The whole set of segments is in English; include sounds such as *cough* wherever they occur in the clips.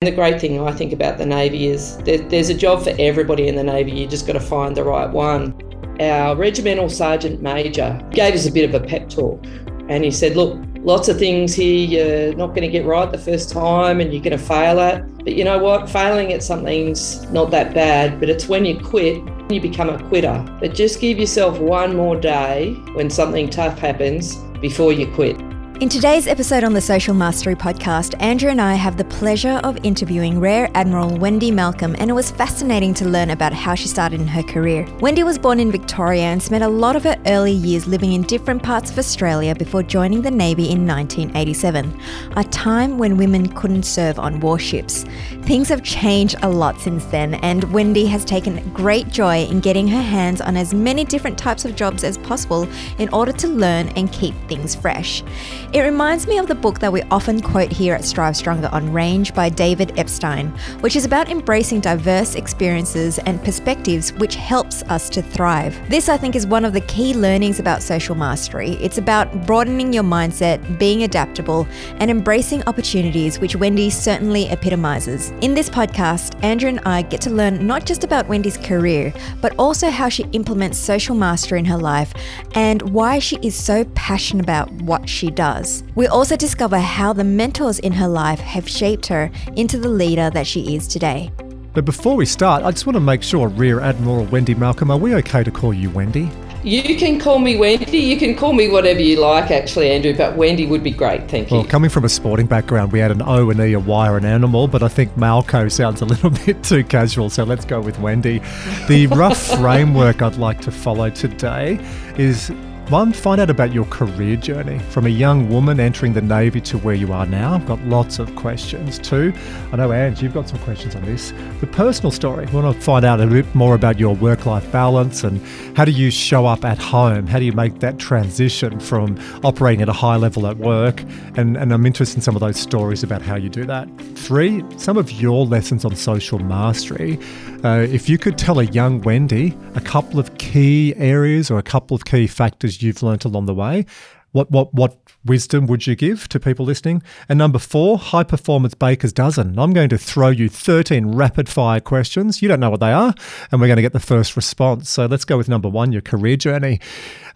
The great thing I think about the Navy is there, there's a job for everybody in the Navy, you just got to find the right one. Our regimental sergeant major gave us a bit of a pep talk and he said, Look, lots of things here you're not going to get right the first time and you're going to fail at. But you know what? Failing at something's not that bad, but it's when you quit, you become a quitter. But just give yourself one more day when something tough happens before you quit. In today's episode on the Social Mastery podcast, Andrew and I have the pleasure of interviewing Rear Admiral Wendy Malcolm, and it was fascinating to learn about how she started in her career. Wendy was born in Victoria and spent a lot of her early years living in different parts of Australia before joining the Navy in 1987, a time when women couldn't serve on warships. Things have changed a lot since then, and Wendy has taken great joy in getting her hands on as many different types of jobs as possible in order to learn and keep things fresh. It reminds me of the book that we often quote here at Strive Stronger on Range by David Epstein, which is about embracing diverse experiences and perspectives which helps us to thrive. This, I think, is one of the key learnings about social mastery. It's about broadening your mindset, being adaptable, and embracing opportunities, which Wendy certainly epitomizes. In this podcast, Andrew and I get to learn not just about Wendy's career, but also how she implements social mastery in her life and why she is so passionate about what she does does. We also discover how the mentors in her life have shaped her into the leader that she is today. But before we start, I just want to make sure, Rear Admiral Wendy Malcolm, are we okay to call you Wendy? You can call me Wendy. You can call me whatever you like, actually, Andrew, but Wendy would be great. Thank you. Well, coming from a sporting background, we had an O, an E, a Y, or an animal, but I think Malco sounds a little *laughs* bit too casual, so let's go with Wendy. The rough *laughs* framework I'd like to follow today is one, find out about your career journey from a young woman entering the Navy to where you are now. I've got lots of questions. Two, I know, Ange, you've got some questions on this. The personal story. We want to find out a bit more about your work life balance and how do you show up at home? How do you make that transition from operating at a high level at work? And, and I'm interested in some of those stories about how you do that. Three, some of your lessons on social mastery. Uh, if you could tell a young Wendy a couple of key areas or a couple of key factors you've learnt along the way. What what what wisdom would you give to people listening? And number four, high performance baker's dozen. I'm going to throw you 13 rapid fire questions. You don't know what they are, and we're going to get the first response. So let's go with number one, your career journey.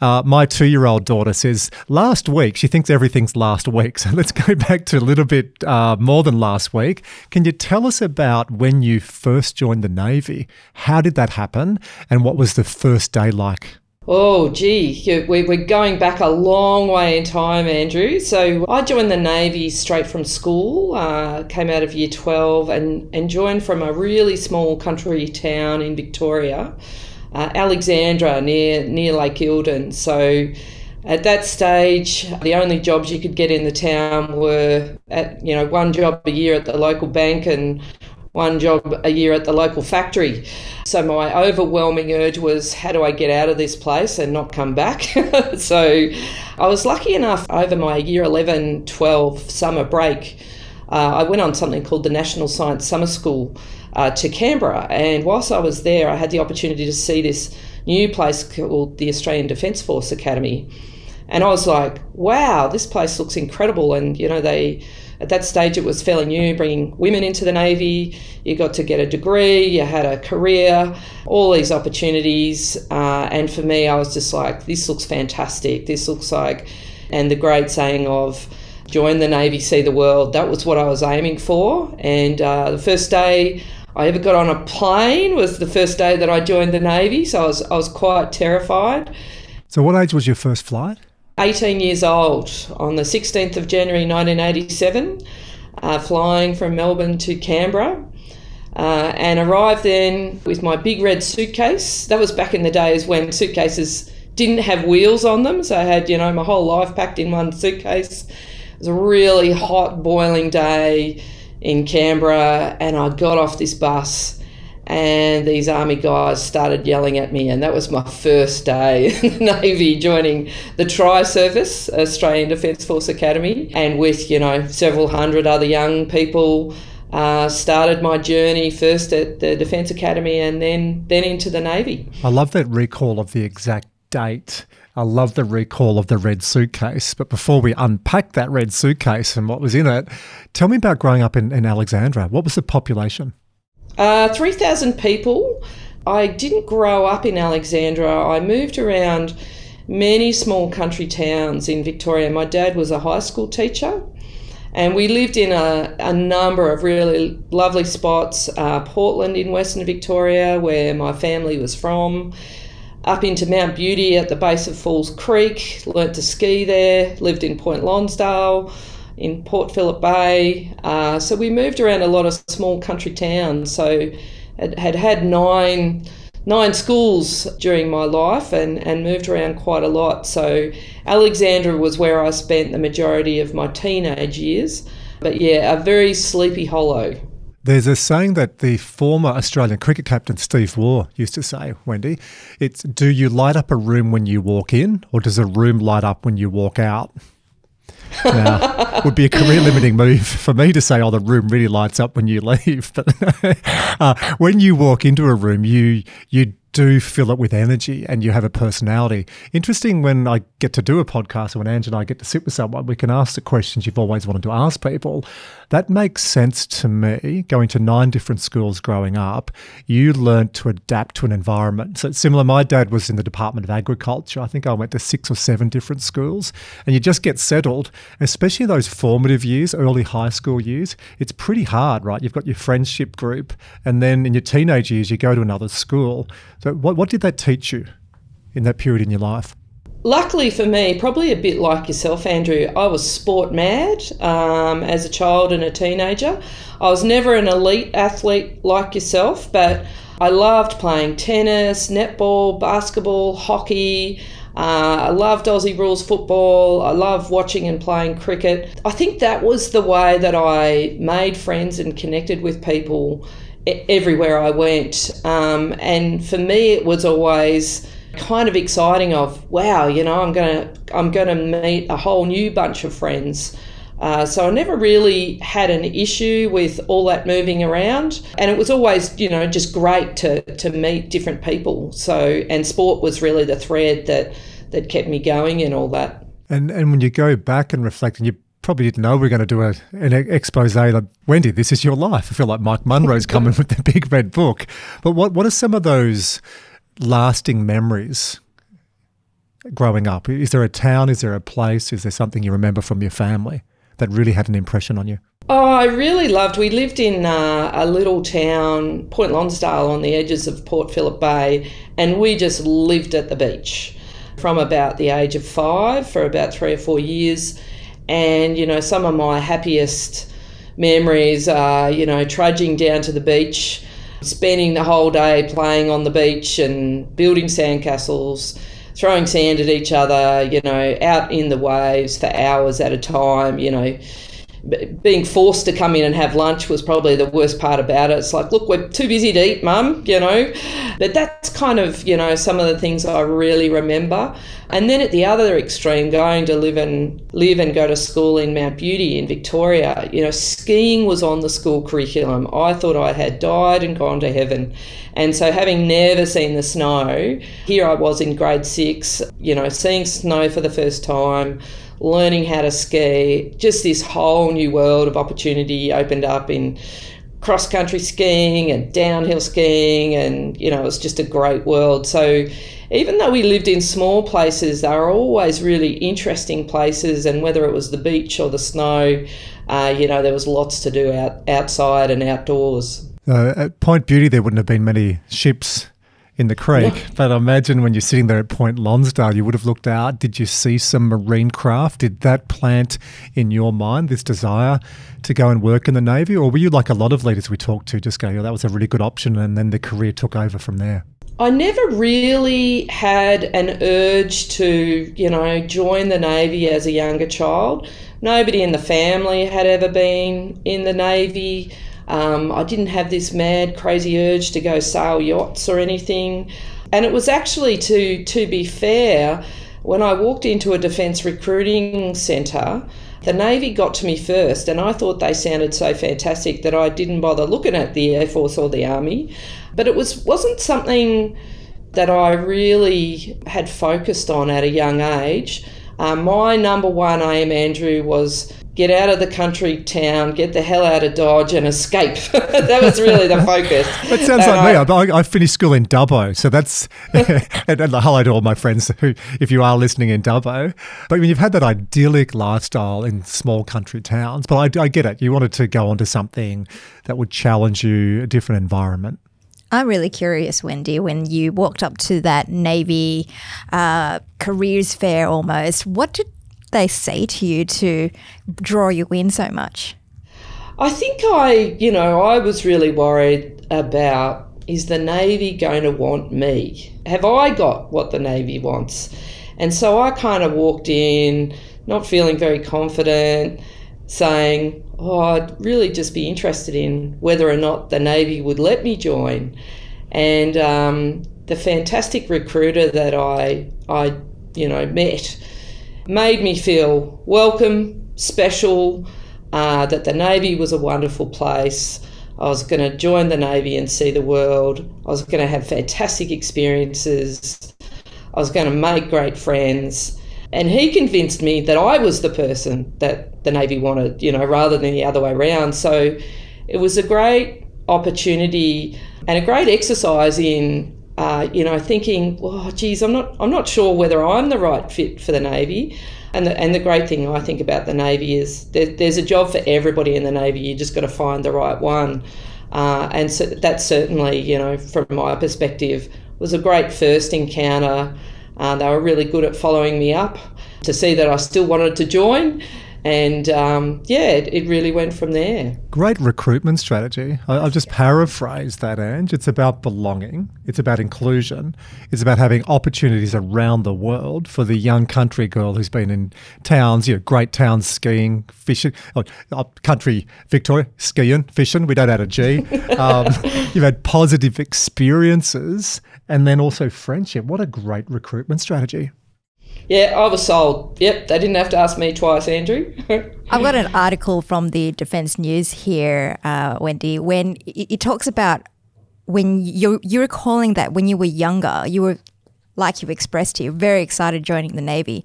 Uh, my two year old daughter says last week, she thinks everything's last week. *laughs* So let's go back to a little bit uh, more than last week. Can you tell us about when you first joined the Navy? How did that happen? And what was the first day like? Oh, gee, we're going back a long way in time, Andrew. So I joined the Navy straight from school, uh, came out of year 12, and, and joined from a really small country town in Victoria, uh, Alexandra, near, near Lake Eildon. So at that stage, the only jobs you could get in the town were at, you know, one job a year at the local bank and one job a year at the local factory. So my overwhelming urge was, how do I get out of this place and not come back? *laughs* so I was lucky enough over my year 11 12 summer break. Uh, I went on something called the National Science Summer School uh, to Canberra. And whilst I was there, I had the opportunity to see this new place called the Australian Defence Force Academy. And I was like, wow, this place looks incredible. And, you know, they at that stage it was fairly new bringing women into the navy you got to get a degree you had a career all these opportunities uh, and for me i was just like this looks fantastic this looks like and the great saying of join the navy see the world that was what i was aiming for and uh, the first day I ever got on a plane was the first day that I joined the Navy, so I was, I was quite terrified. So, what age was your first flight? 18 years old on the 16th of January 1987, uh, flying from Melbourne to Canberra. Uh, and arrived then with my big red suitcase. That was back in the days when suitcases didn't have wheels on them, so I had you know my whole life packed in one suitcase. It was a really hot, boiling day in Canberra, and I got off this bus and these army guys started yelling at me and that was my first day *laughs* in the navy joining the tri service australian defence force academy and with you know several hundred other young people uh, started my journey first at the defence academy and then then into the navy i love that recall of the exact date. I love the recall of the red suitcase. But before we unpack that red suitcase and what was in it, tell me about growing up in, in Alexandra. What was the population? Uh, 3,000 people. I didn't grow up in Alexandra. I moved around many small country towns in Victoria. My dad was a high school teacher. And we lived in a, a number of really lovely spots. Uh, Portland in Western Victoria, where my family was from, up into Mount Beauty at the base of Falls Creek, learnt to ski there, lived in Point Lonsdale, in Port Phillip Bay. Uh, so we moved around a lot of small country towns. So had had, had nine nine schools during my life and, and moved around quite a lot. So Alexandra was where I spent the majority of my teenage years. But yeah, a very sleepy hollow. There's a saying that the former Australian cricket captain Steve Waugh used to say, Wendy. It's do you light up a room when you walk in, or does a room light up when you walk out? Now, would be a career limiting move for me to say, oh, the room really lights up when you leave. *laughs* But uh, when you walk into a room, you you do fill it with energy and you have a personality. Interesting when I get to do a podcast or when Ange and I get to sit with someone, we can ask the questions you've always wanted to ask people. That makes sense to me. Going to nine different schools growing up, you learned to adapt to an environment. So it's similar. My dad was in the Department of Agriculture. I think I went to six or seven different schools and you just get settled, especially those formative years, early high school years. It's pretty hard, right? You've got your friendship group and then in your teenage years, you go to another school. So, what, what did that teach you in that period in your life? Luckily for me, probably a bit like yourself, Andrew, I was sport mad um, as a child and a teenager. I was never an elite athlete like yourself, but I loved playing tennis, netball, basketball, hockey. Uh, I loved Aussie rules football. I loved watching and playing cricket. I think that was the way that I made friends and connected with people everywhere I went. Um, and for me, it was always kind of exciting. Of wow, you know, I'm gonna I'm gonna meet a whole new bunch of friends. Uh, so I never really had an issue with all that moving around, and it was always, you know, just great to to meet different people. So and sport was really the thread that that kept me going and all that. And and when you go back and reflect, and you probably didn't know we are going to do a, an expose like Wendy, this is your life. I feel like Mike Munro's coming *laughs* with the big red book. But what what are some of those lasting memories growing up? Is there a town? Is there a place? Is there something you remember from your family that really had an impression on you? Oh, I really loved. We lived in uh, a little town, Point Lonsdale, on the edges of Port Phillip Bay, and we just lived at the beach from about the age of five for about three or four years and, you know, some of my happiest memories are, you know, trudging down to the beach, spending the whole day playing on the beach and building sandcastles, throwing sand at each other, you know, out in the waves for hours at a time, you know being forced to come in and have lunch was probably the worst part about it. It's like, look, we're too busy to eat, mum, you know. But that's kind of, you know, some of the things I really remember. And then at the other extreme, going to live and live and go to school in Mount Beauty in Victoria, you know, skiing was on the school curriculum. I thought I had died and gone to heaven. And so having never seen the snow, here I was in grade six, you know, seeing snow for the first time learning how to ski, just this whole new world of opportunity opened up in cross country skiing and downhill skiing and you know it was just a great world. So even though we lived in small places they were always really interesting places and whether it was the beach or the snow uh, you know there was lots to do out outside and outdoors. Uh, at point beauty there wouldn't have been many ships in the creek. Yeah. But I imagine when you're sitting there at Point Lonsdale, you would have looked out. Did you see some marine craft? Did that plant in your mind this desire to go and work in the Navy? Or were you like a lot of leaders we talked to, just going, oh, that was a really good option, and then the career took over from there? I never really had an urge to, you know, join the Navy as a younger child. Nobody in the family had ever been in the Navy. Um, I didn't have this mad, crazy urge to go sail yachts or anything. And it was actually, to, to be fair, when I walked into a defence recruiting centre, the Navy got to me first, and I thought they sounded so fantastic that I didn't bother looking at the Air Force or the Army. But it was wasn't something that I really had focused on at a young age. Uh, my number one aim, Andrew, was get out of the country town, get the hell out of Dodge, and escape. *laughs* that was really the focus. *laughs* That sounds and like I, me. I, I, finished school in Dubbo, so that's *laughs* and, and hello to all my friends who, if you are listening in Dubbo. But when you've had that idyllic lifestyle in small country towns, but I, I get it. You wanted to go on to something that would challenge you, a different environment. I'm really curious, Wendy, when you walked up to that Navy uh, careers fair almost, what did they say to you to draw you in so much? I think I, you know, I was really worried about is the Navy going to want me? Have I got what the Navy wants? And so I kind of walked in, not feeling very confident, saying, Oh, I'd really just be interested in whether or not the Navy would let me join. And um, the fantastic recruiter that I, I, you know, met made me feel welcome, special, uh, that the Navy was a wonderful place. I was going to join the Navy and see the world. I was going to have fantastic experiences. I was going to make great friends. And he convinced me that I was the person that the Navy wanted, you know, rather than the other way around. So it was a great opportunity and a great exercise in uh, you know, thinking, oh, geez, I'm not, I'm not sure whether I'm the right fit for the Navy. And the, and the great thing I think about the Navy is there, there's a job for everybody in the Navy. You just got to find the right one. Uh, and so that certainly, you know, from my perspective, was a great first encounter. Uh, they were really good at following me up to see that I still wanted to join and um, yeah, it, it, really went from there. Great recruitment strategy. I, will just paraphrase that, Ange. It's about belonging, it's about inclusion, it's about having opportunities around the world for the young country girl who's been in towns, you know, great towns skiing, fishing, oh, country Victoria, skiing, fishing. We don't add a G. *laughs* Um, you've had positive experiences and then also friendship. What a great recruitment strategy. Yeah, I was sold. Yep, they didn't have to ask me twice, Andrew. *laughs* I've got an article from the Defence News here, uh, Wendy, when it, talks about when you're, you're recalling that when you were younger, you were, like you've expressed here, very excited joining the Navy.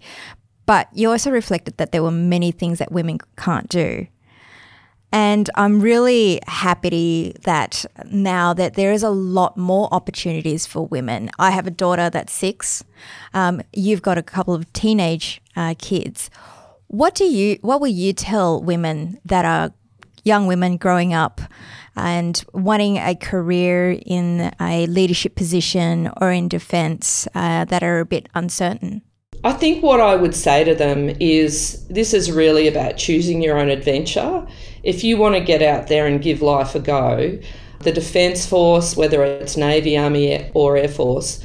But you also reflected that there were many things that women can't do. And I'm really happy that now that there is a lot more opportunities for women. I have a daughter that's six. Um, you've got a couple of teenage uh, kids. What do you? What will you tell women that are young women growing up and wanting a career in a leadership position or in defence uh, that are a bit uncertain? I think what I would say to them is this is really about choosing your own adventure. If you want to get out there and give life a go, the Defence Force, whether it's Navy, Army, or Air Force,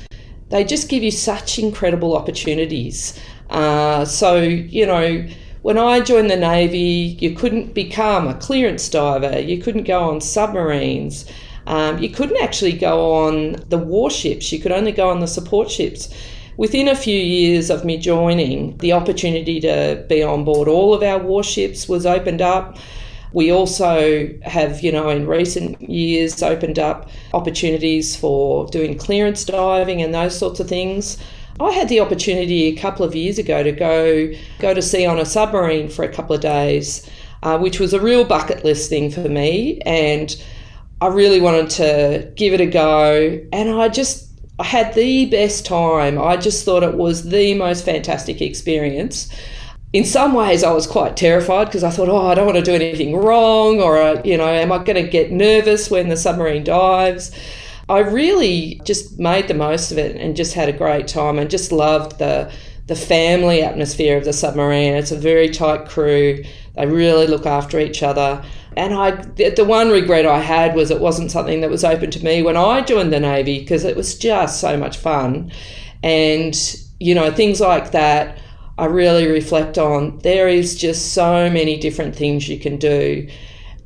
they just give you such incredible opportunities. Uh, so, you know, when I joined the Navy, you couldn't become a clearance diver, you couldn't go on submarines. Um, you couldn't actually go on the warships, you could only go on the support ships. Within a few years of me joining, the opportunity to be on board all of our warships was opened up. We also have, you know, in recent years opened up opportunities for doing clearance diving and those sorts of things. I had the opportunity a couple of years ago to go go to sea on a submarine for a couple of days, uh, which was a real bucket list thing for me, and I really wanted to give it a go. And I just I had the best time. I just thought it was the most fantastic experience. In some ways, I was quite terrified because I thought, oh, I don't want to do anything wrong, or, uh, you know, am I going to get nervous when the submarine dives? I really just made the most of it and just had a great time and just loved the the family atmosphere of the submarine. It's a very tight crew. They really look after each other. And I, the one regret I had was it wasn't something that was open to me when I joined the Navy because it was just so much fun. And, you know, things like that, I really reflect on. There is just so many different things you can do.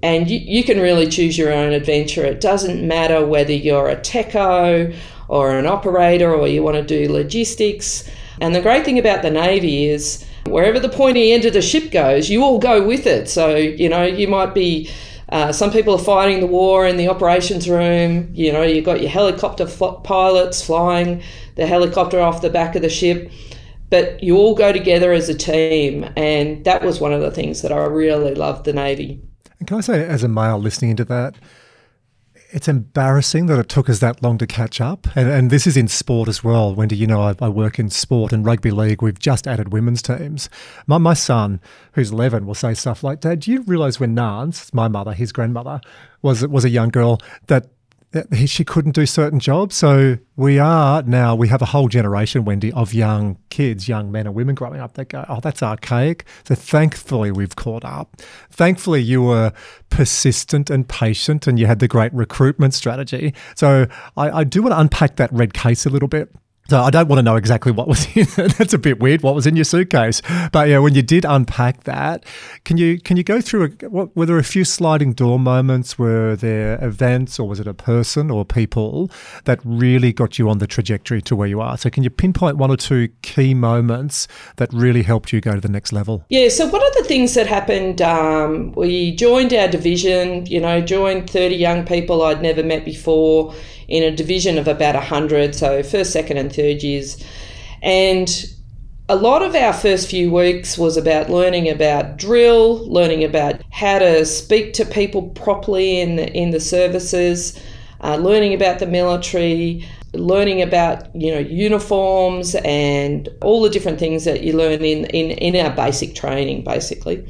And you, you can really choose your own adventure. It doesn't matter whether you're a techo or an operator or you want to do logistics. And the great thing about the Navy is wherever the pointy end of the ship goes, you all go with it. So, you know, you might be Uh, some people are fighting the war in the operations room. You know, you've got your helicopter fl- pilots flying the helicopter off the back of the ship, but you all go together as a team. And that was one of the things that I really loved the Navy. And can I say, as a male listening into that, it's embarrassing that it took us that long to catch up. And, and this is in sport as well. Wendy, you know, I, I, work in sport and rugby league. We've just added women's teams. My, my son, who's 11, will say stuff like, Dad, do you realise when Nance, my mother, his grandmother, was, was a young girl, that she couldn't do certain jobs. So we are now, we have a whole generation, Wendy, of young kids, young men and women growing up that go, oh, that's archaic. So thankfully, we've caught up. Thankfully, you were persistent and patient and you had the great recruitment strategy. So I, I do want to unpack that red case a little bit. So I don't want to know exactly what was in. *laughs* That's a bit weird. What was in your suitcase? But yeah, when you did unpack that, can you can you go through? A, what, were there a few sliding door moments? Were there events, or was it a person or people that really got you on the trajectory to where you are? So can you pinpoint one or two key moments that really helped you go to the next level? Yeah. So one of the things that happened, um, we joined our division. You know, joined thirty young people I'd never met before in a division of about 100, so first, second, and third years. And a lot of our first few weeks was about learning about drill, learning about how to speak to people properly in the, in the services, uh, learning about the military, learning about you know uniforms and all the different things that you learn in, in, in our basic training basically.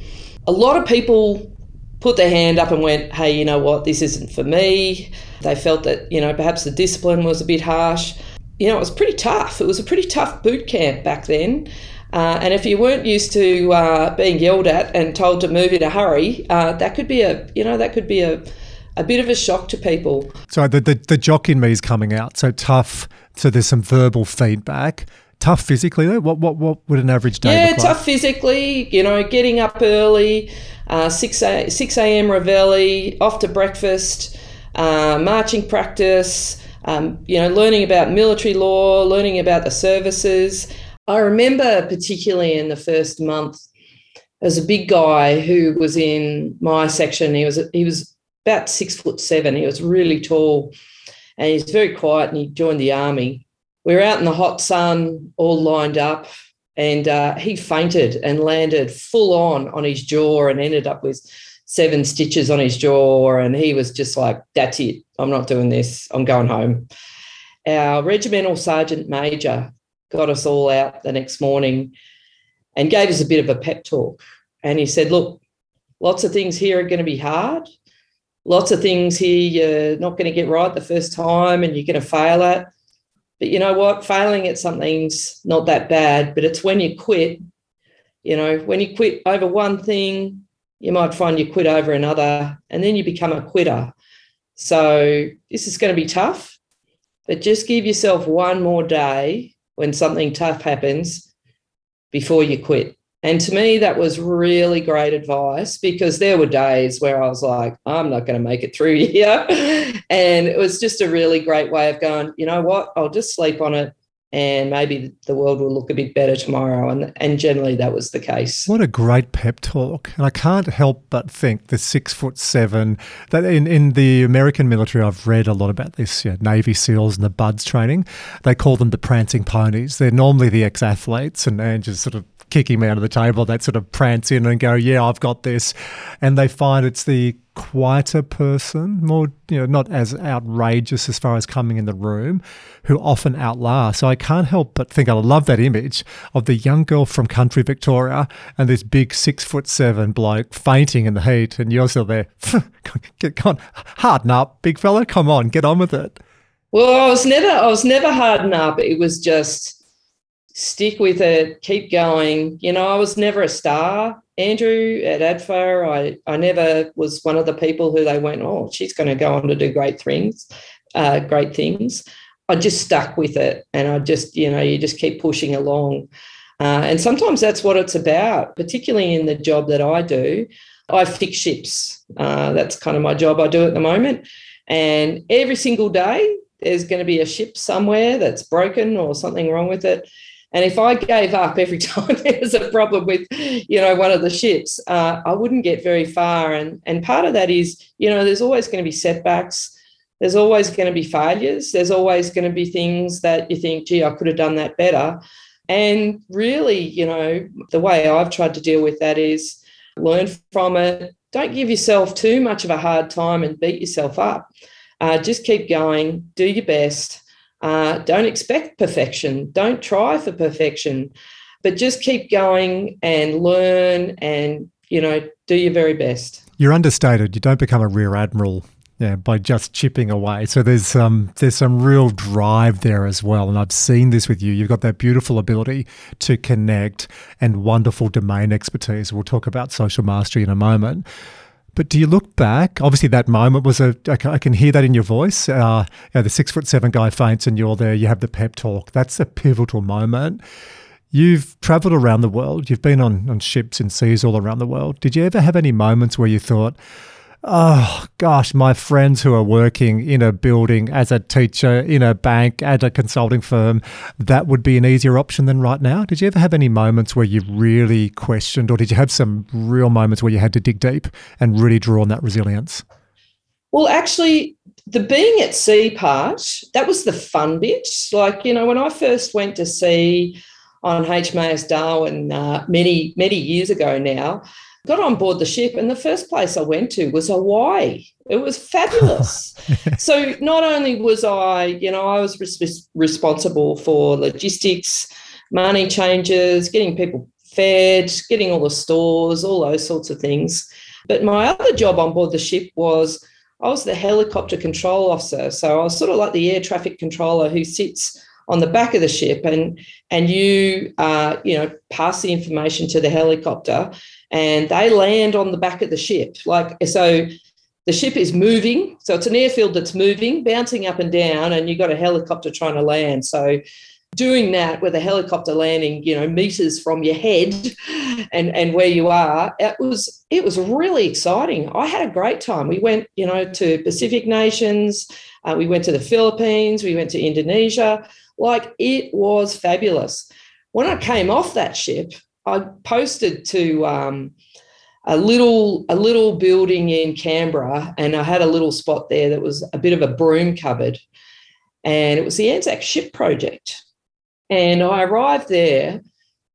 A lot of people put their hand up and went, hey, you know what, this isn't for me. They felt that, you know, perhaps the discipline was a bit harsh. You know, it was pretty tough. It was a pretty tough boot camp back then. Uh, and if you weren't used to uh, being yelled at and told to move in a hurry, uh, that could be a, you know, that could be a, a bit of a shock to people. So the, the, the jock in me is coming out. So tough. So there's some verbal feedback tough physically though? What what what would an average day? Yeah, tough like? physically. You know, getting up early, uh, six a, six a.m. reveille, off to breakfast, uh, marching practice. Um, you know, learning about military law, learning about the services. I remember particularly in the first month, there was a big guy who was in my section. He was he was about six foot seven. He was really tall, and he's very quiet. And he joined the army we were out in the hot sun, all lined up, and uh, he fainted and landed full on on his jaw and ended up with seven stitches on his jaw. And he was just like, "That's it. I'm not doing this. I'm going home." Our regimental sergeant major got us all out the next morning and gave us a bit of a pep talk. And he said, "Look, lots of things here are going to be hard." Lots of things here you're not going to get right the first time and you're going to fail at but you know what? Failing at something's not that bad, but it's when you quit. You know, when you quit over one thing, you might find you quit over another, and then you become a quitter. So this is going to be tough, but just give yourself one more day when something tough happens before you quit. And to me, that was really great advice because there were days where I was like, I'm not going to make it through *laughs* here. and it was just a really great way of going, you know what, I'll just sleep on it and maybe the world will look a bit better tomorrow. And, and generally that was the case. What a great pep talk. And I can't help but think the six foot seven, that in, in the American military, I've read a lot about this, Navy SEALs and the BUDS training. They call them the prancing ponies. They're normally the ex athletes and, and just sort of kicking me out of the table that sort of prance in and go, yeah, I've got this. And they find it's the quieter person, more, you know, not as outrageous as far as coming in the room, who often outlast. So I can't help but think I love that image of the young girl from country Victoria and this big six foot seven bloke fainting in the heat. And you're still there. *laughs* get on, harden up, big fella. Come on, get on with it. Well, I was never, I was never harden up. It was just, stick with it, keep going. You know, I was never a star, Andrew, at ADFA. I, I never was one of the people who they went, oh, she's going to go on to do great things, uh, great things. I just stuck with it and I just, you know, you just keep pushing along. Uh, and sometimes that's what it's about, particularly in the job that I do. I fix ships. Uh, that's kind of my job I do at the moment. And every single day, there's going to be a ship somewhere that's broken or something wrong with it And if I gave up every *laughs* time there was a problem with, you know, one of the ships, uh, I wouldn't get very far. And and part of that is, you know, there's always going to be setbacks. There's always going to be failures. There's always going to be things that you think, gee, I could have done that better. And really, you know, the way I've tried to deal with that is learn from it. Don't give yourself too much of a hard time and beat yourself up. Uh, just keep going, do your best. Uh, don't expect perfection. Don't try for perfection, but just keep going and learn and, you know, do your very best. You're understated. You don't become a rear admiral yeah, by just chipping away. So there's um there's some real drive there as well, and I've seen this with you. You've got that beautiful ability to connect and wonderful domain expertise. We'll talk about social mastery in a moment. But do you look back? Obviously, that moment was a. I can hear that in your voice. Uh, you know, the six foot seven guy faints, and you're there. You have the pep talk. That's a pivotal moment. You've travelled around the world. You've been on on ships and seas all around the world. Did you ever have any moments where you thought? Oh gosh, my friends who are working in a building as a teacher, in a bank, at a consulting firm, that would be an easier option than right now. Did you ever have any moments where you really questioned, or did you have some real moments where you had to dig deep and really draw on that resilience? Well, actually, the being at sea part, that was the fun bit. Like, you know, when I first went to sea on HMAS Darwin uh, many, many years ago now, got on board the ship, and the first place I went to was Hawaii. It was fabulous. *laughs* so not only was I, you know, I was res- responsible for logistics, money changes, getting people fed, getting all the stores, all those sorts of things. But my other job on board the ship was I was the helicopter control officer. So I was sort of like the air traffic controller who sits on the back of the ship and and you uh, you know pass the information to the helicopter and they land on the back of the ship. Like, so the ship is moving. So it's an airfield that's moving, bouncing up and down, and you've got a helicopter trying to land. So doing that with a helicopter landing, you know, meters from your head *laughs* and, and where you are, it was it was really exciting. I had a great time. We went, you know, to Pacific nations, uh, we went to the Philippines, we went to Indonesia. Like it was fabulous. When I came off that ship, I posted to um, a little a little building in Canberra, and I had a little spot there that was a bit of a broom cupboard, and it was the Anzac Ship Project. And I arrived there,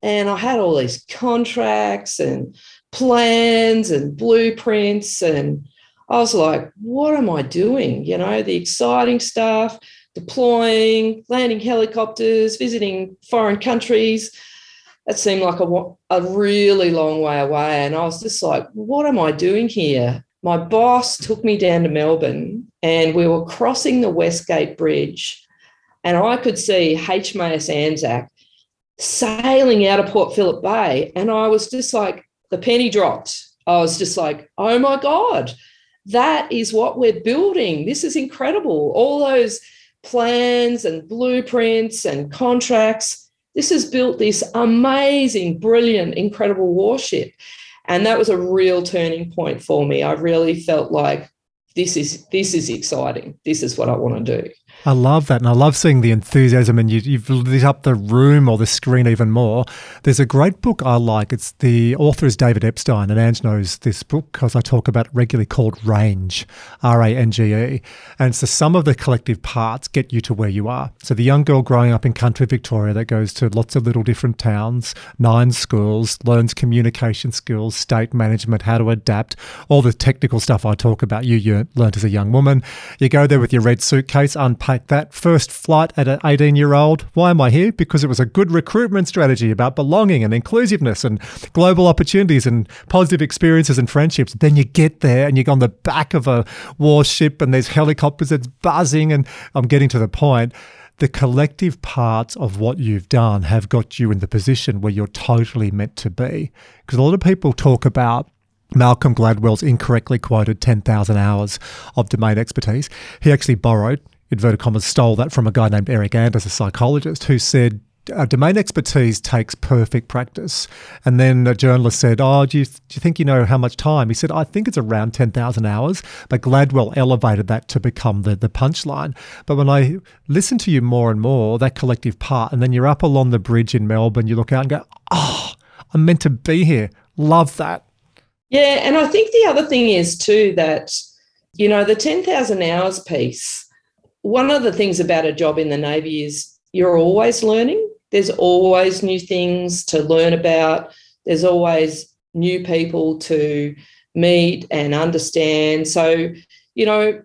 and I had all these contracts and plans and blueprints, and I was like, "What am I doing?" You know, the exciting stuff, deploying, landing helicopters, visiting foreign countries it seemed like a, a really long way away. And I was just like, what am I doing here? My boss took me down to Melbourne and we were crossing the Westgate Bridge. And I could see HMAS Anzac sailing out of Port Phillip Bay. And I was just like, the penny dropped. I was just like, oh my God, that is what we're building. This is incredible. All those plans and blueprints and contracts this has built this amazing, brilliant, incredible warship. And that was a real turning point for me. I really felt like this is this is exciting. This is what I want to do. I love that. And I love seeing the enthusiasm and you, have lit up the room or the screen even more. There's a great book I like. It's the author is David Epstein, and Ange knows this book because I talk about it regularly called Range, R A N G E. And it's the sum of the collective parts get you to where you are. So the young girl growing up in country Victoria that goes to lots of little different towns, nine schools, learns communication skills, state management, how to adapt, all the technical stuff I talk about, you, you learned as a young woman. You go there with your red suitcase, unpack take that first flight at an 18 year old. Why am I here? Because it was a good recruitment strategy about belonging and inclusiveness and global opportunities and positive experiences and friendships. Then you get there and you're on the back of a warship and there's helicopters that's buzzing. And I'm getting to the point the collective parts of what you've done have got you in the position where you're totally meant to be. Because a lot of people talk about Malcolm Gladwell's incorrectly quoted 10,000 hours of domain expertise. He actually borrowed inverted commas, stole that from a guy named Eric Anders, a psychologist, who said uh, domain expertise takes perfect practice. And then a journalist said, Oh, do you, do you think you know how much time? He said, I think it's around 10,000 hours. But Gladwell elevated that to become the, the punchline. But when I listen to you more and more, that collective part, and then you're up along the bridge in Melbourne, you look out and go, Oh, I'm meant to be here. Love that. Yeah. And I think the other thing is, too, that, you know, the 10,000 hours piece, one of the things about a job in the Navy is you're always learning. There's always new things to learn about. There's always new people to meet and understand. So, you know,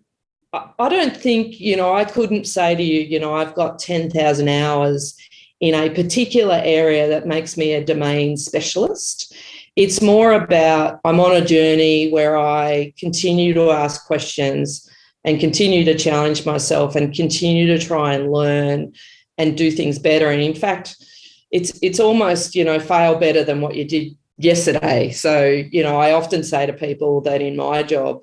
I don't think, you know, I couldn't say to you, you know, I've got 10,000 hours in a particular area that makes me a domain specialist. It's more about I'm on a journey where I continue to ask questions and continue to challenge myself and continue to try and learn and do things better. And in fact, it's it's almost you know fail better than what you did yesterday. So you know, I often say to people that in my job,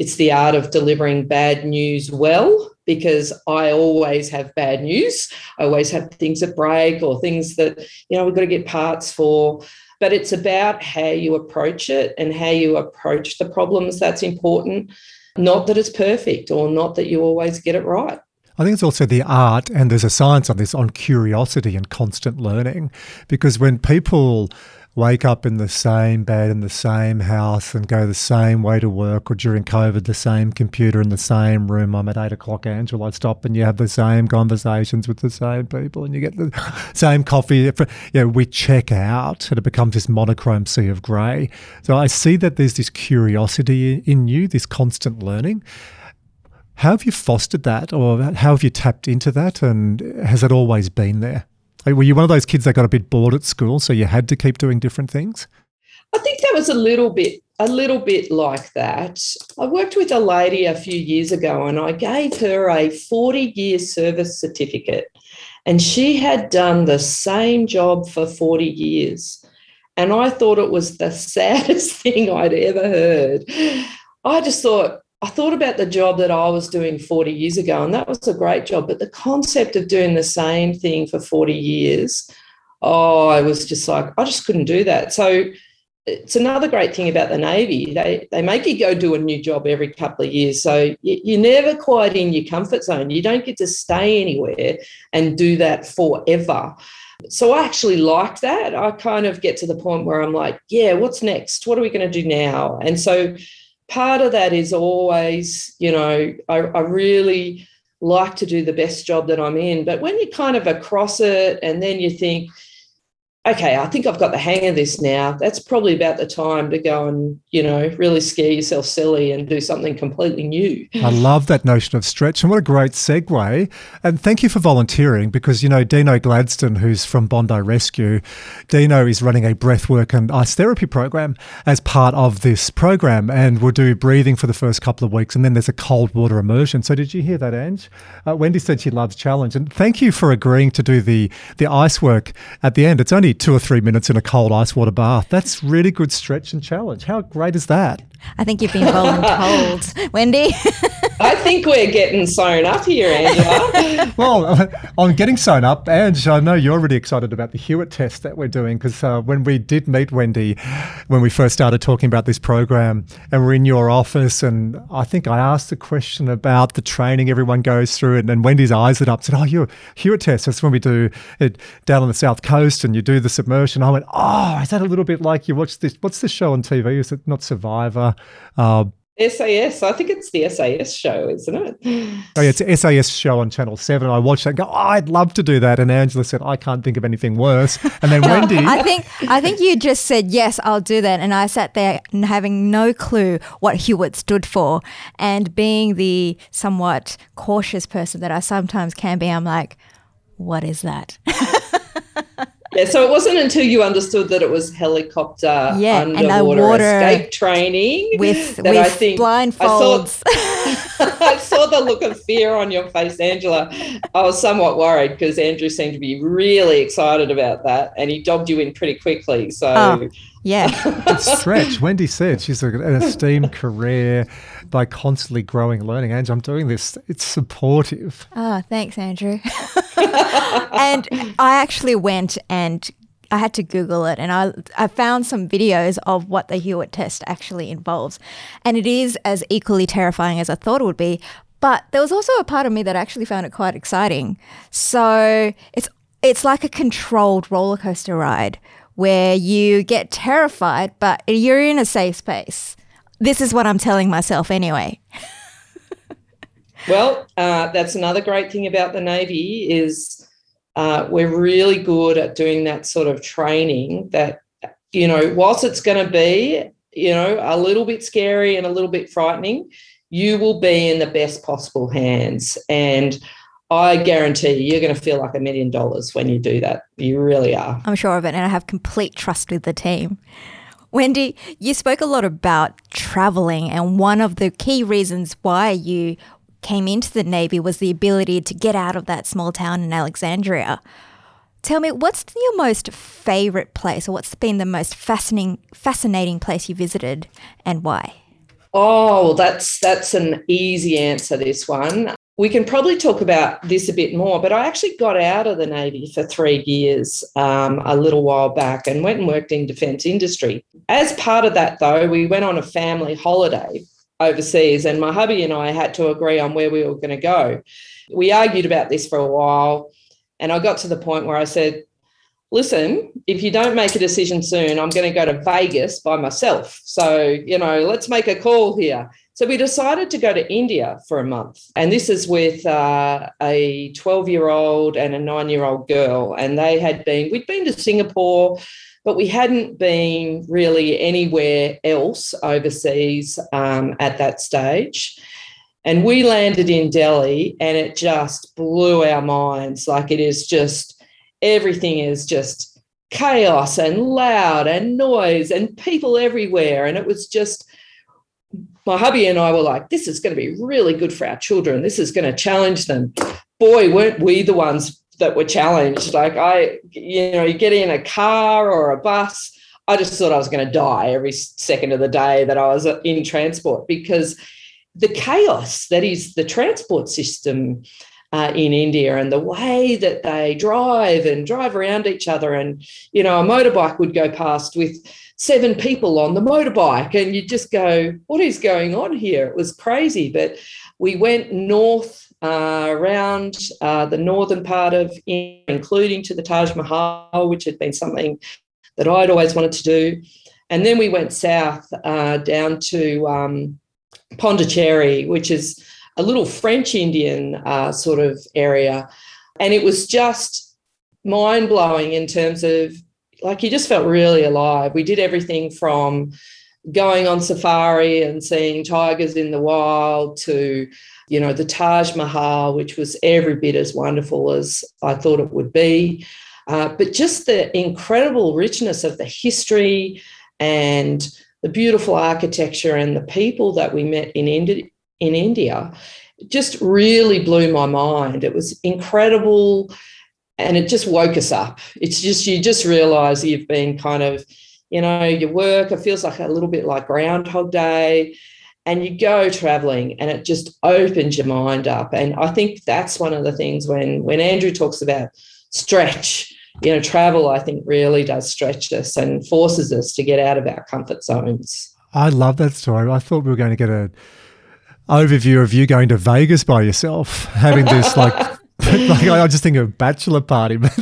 it's the art of delivering bad news well because I always have bad news. I always have things that break or things that you know we've got to get parts for. But it's about how you approach it and how you approach the problems that's important. Not that it's perfect or not that you always get it right. I think it's also the art, and there's a science on this, on curiosity and constant learning. Because when people wake up in the same bed in the same house and go the same way to work, or during COVID, the same computer in the same room. I'm at eight o'clock, Angela. I stop and you have the same conversations with the same people and you get the *laughs* same coffee. You know, we check out and it becomes this monochrome sea of grey. So I see that there's this curiosity in you, this constant learning. How have you fostered that, or how have you tapped into that, and has it always been there? Were you one of those kids that got a bit bored at school, so you had to keep doing different things? I think that was a little bit a little bit like that. I worked with a lady a few years ago and I gave her a 40 year service certificate and she had done the same job for 40 years. And I thought it was the *laughs* saddest thing I'd ever heard. I just thought, I thought about the job that I was doing 40 years ago, and that was a great job. But the concept of doing the same thing for 40 years, oh, I was just like, I just couldn't do that. So it's another great thing about the Navy. They, they make you go do a new job every couple of years. So you're never quite in your comfort zone. You don't get to stay anywhere and do that forever. So I actually like that. I kind of get to the point where I'm like, yeah, what's next? What are we going to do now? And so part of that is always, you know, I, I really like to do the best job that I'm in. But when you're kind of across it and then you think, okay, I think I've got the hang of this now. That's probably about the time to go and, you know, really scare yourself silly and do something completely new. I love that notion of stretch. And what a great segue. And thank you for volunteering because, you know, Dino Gladstone, who's from Bondi Rescue, Dino is running a breathwork and ice therapy program as part of this program. And we'll do breathing for the first couple of weeks. And then there's a cold water immersion. So did you hear that, Ange? Uh, Wendy said she loves challenge. And thank you for agreeing to do the, the ice work at the end. It's only two or three minutes in a cold ice water bath. That's really good stretch and challenge. How great is that? I think you've been well told, *laughs* Wendy. I think we're getting sewn up here, Angela. *laughs* well, *laughs* on getting sewn up, Ange, I know you're really excited about the HUET test that we're doing because uh, when we did meet Wendy, when we first started talking about this program, and we're in your office, and I think I asked a question about the training everyone goes through, and, and Wendy's eyes lit up, said, "Oh, you HUET test. That's when we do it down on the south coast, and you do the submersion." I went, "Oh, is that a little bit like you watch this? What's this show on TV? Is it not Survivor?" Uh, SAS. I think it's the SAS show, isn't it? Oh, yeah, it's a SAS show on Channel 7. I watched that and go, oh, I'd love to do that. And Angela said, I can't think of anything worse. And then *laughs* Wendy. I think I think you just said, yes, I'll do that. And I sat there having no clue what HUET stood for. And being the somewhat cautious person that I sometimes can be, I'm like, what is that? *laughs* Yeah, so it wasn't until you understood that it was helicopter yeah, underwater water escape training with, that with I think blindfolds. I saw, *laughs* I saw the look of fear on your face, Angela. I was somewhat worried because Andrew seemed to be really excited about that, and he dobbed you in pretty quickly. So. Oh, yeah, *laughs* it's stretch. Wendy said she's an esteemed career by constantly growing, learning. Andrew, I'm doing this. It's supportive. Ah, thanks, Andrew. *laughs* and I actually went and I had to Google it and I, I found some videos of what the HUET test actually involves. And it is as equally terrifying as I thought it would be. But there was also a part of me that actually found it quite exciting. So it's it's like a controlled roller coaster ride where you get terrified, but you're in a safe space. This is what I'm telling myself anyway. well, uh, that's another great thing about the Navy is uh, we're really good at doing that sort of training that, you know, whilst it's going to be, you know, a little bit scary and a little bit frightening, you will be in the best possible hands. And I guarantee you, you're going to feel like a million dollars when you do that. You really are. I'm sure of it. And I have complete trust with the team. Wendy, you spoke a lot about traveling, and one of the key reasons why you came into the Navy was the ability to get out of that small town in Alexandria. Tell me, what's your most favorite place, or what's been the most fascinating fascinating place you visited, and why? Oh, that's that's an easy answer. This one, we can probably talk about this a bit more. But I actually got out of the Navy for three years um, a little while back and went and worked in defence industry. As part of that, though, we went on a family holiday overseas, and my hubby and I had to agree on where we were going to go. We argued about this for a while, and I got to the point where I said, Listen, if you don't make a decision soon, I'm going to go to Vegas by myself. So, you know, let's make a call here. So we decided to go to India for a month. And this is with uh, a 12 year old and a nine year old girl. And they had been, we'd been to Singapore, but we hadn't been really anywhere else overseas um, at that stage. And we landed in Delhi and it just blew our minds. Like it is just, everything is just chaos and loud and noise and people everywhere. And it was just, my hubby and I were like, this is going to be really good for our children. This is going to challenge them. Boy, weren't we the ones that were challenged. Like I, you know, you get in a car or a bus. I just thought I was going to die every second of the day that I was in transport because the chaos that is the transport system uh, in India and the way that they drive and drive around each other. And, you know, a motorbike would go past with seven people on the motorbike, and you just go, what is going on here? It was crazy. But we went north uh, around uh, the northern part of India, including to the Taj Mahal, which had been something that I'd always wanted to do. And then we went south uh, down to um, Pondicherry, which is a little French Indian uh, sort of area. And it was just mind blowing in terms of like you just felt really alive. We did everything from going on safari and seeing tigers in the wild to you know, the Taj Mahal, which was every bit as wonderful as I thought it would be. Uh, but just the incredible richness of the history and the beautiful architecture and the people that we met in Indi- in India just really blew my mind. It was incredible and it just woke us up. It's just, you just realize you've been kind of, you know, your work, it feels like a little bit like Groundhog Day and you go traveling and it just opens your mind up. And i think that's one of the things when when andrew talks about stretch you know travel i think really does stretch us and forces us to get out of our comfort zones. I love that story. I thought we were going to get a overview of you going to vegas by yourself having this like *laughs* *laughs* like I just think of bachelor party, *laughs* but *laughs*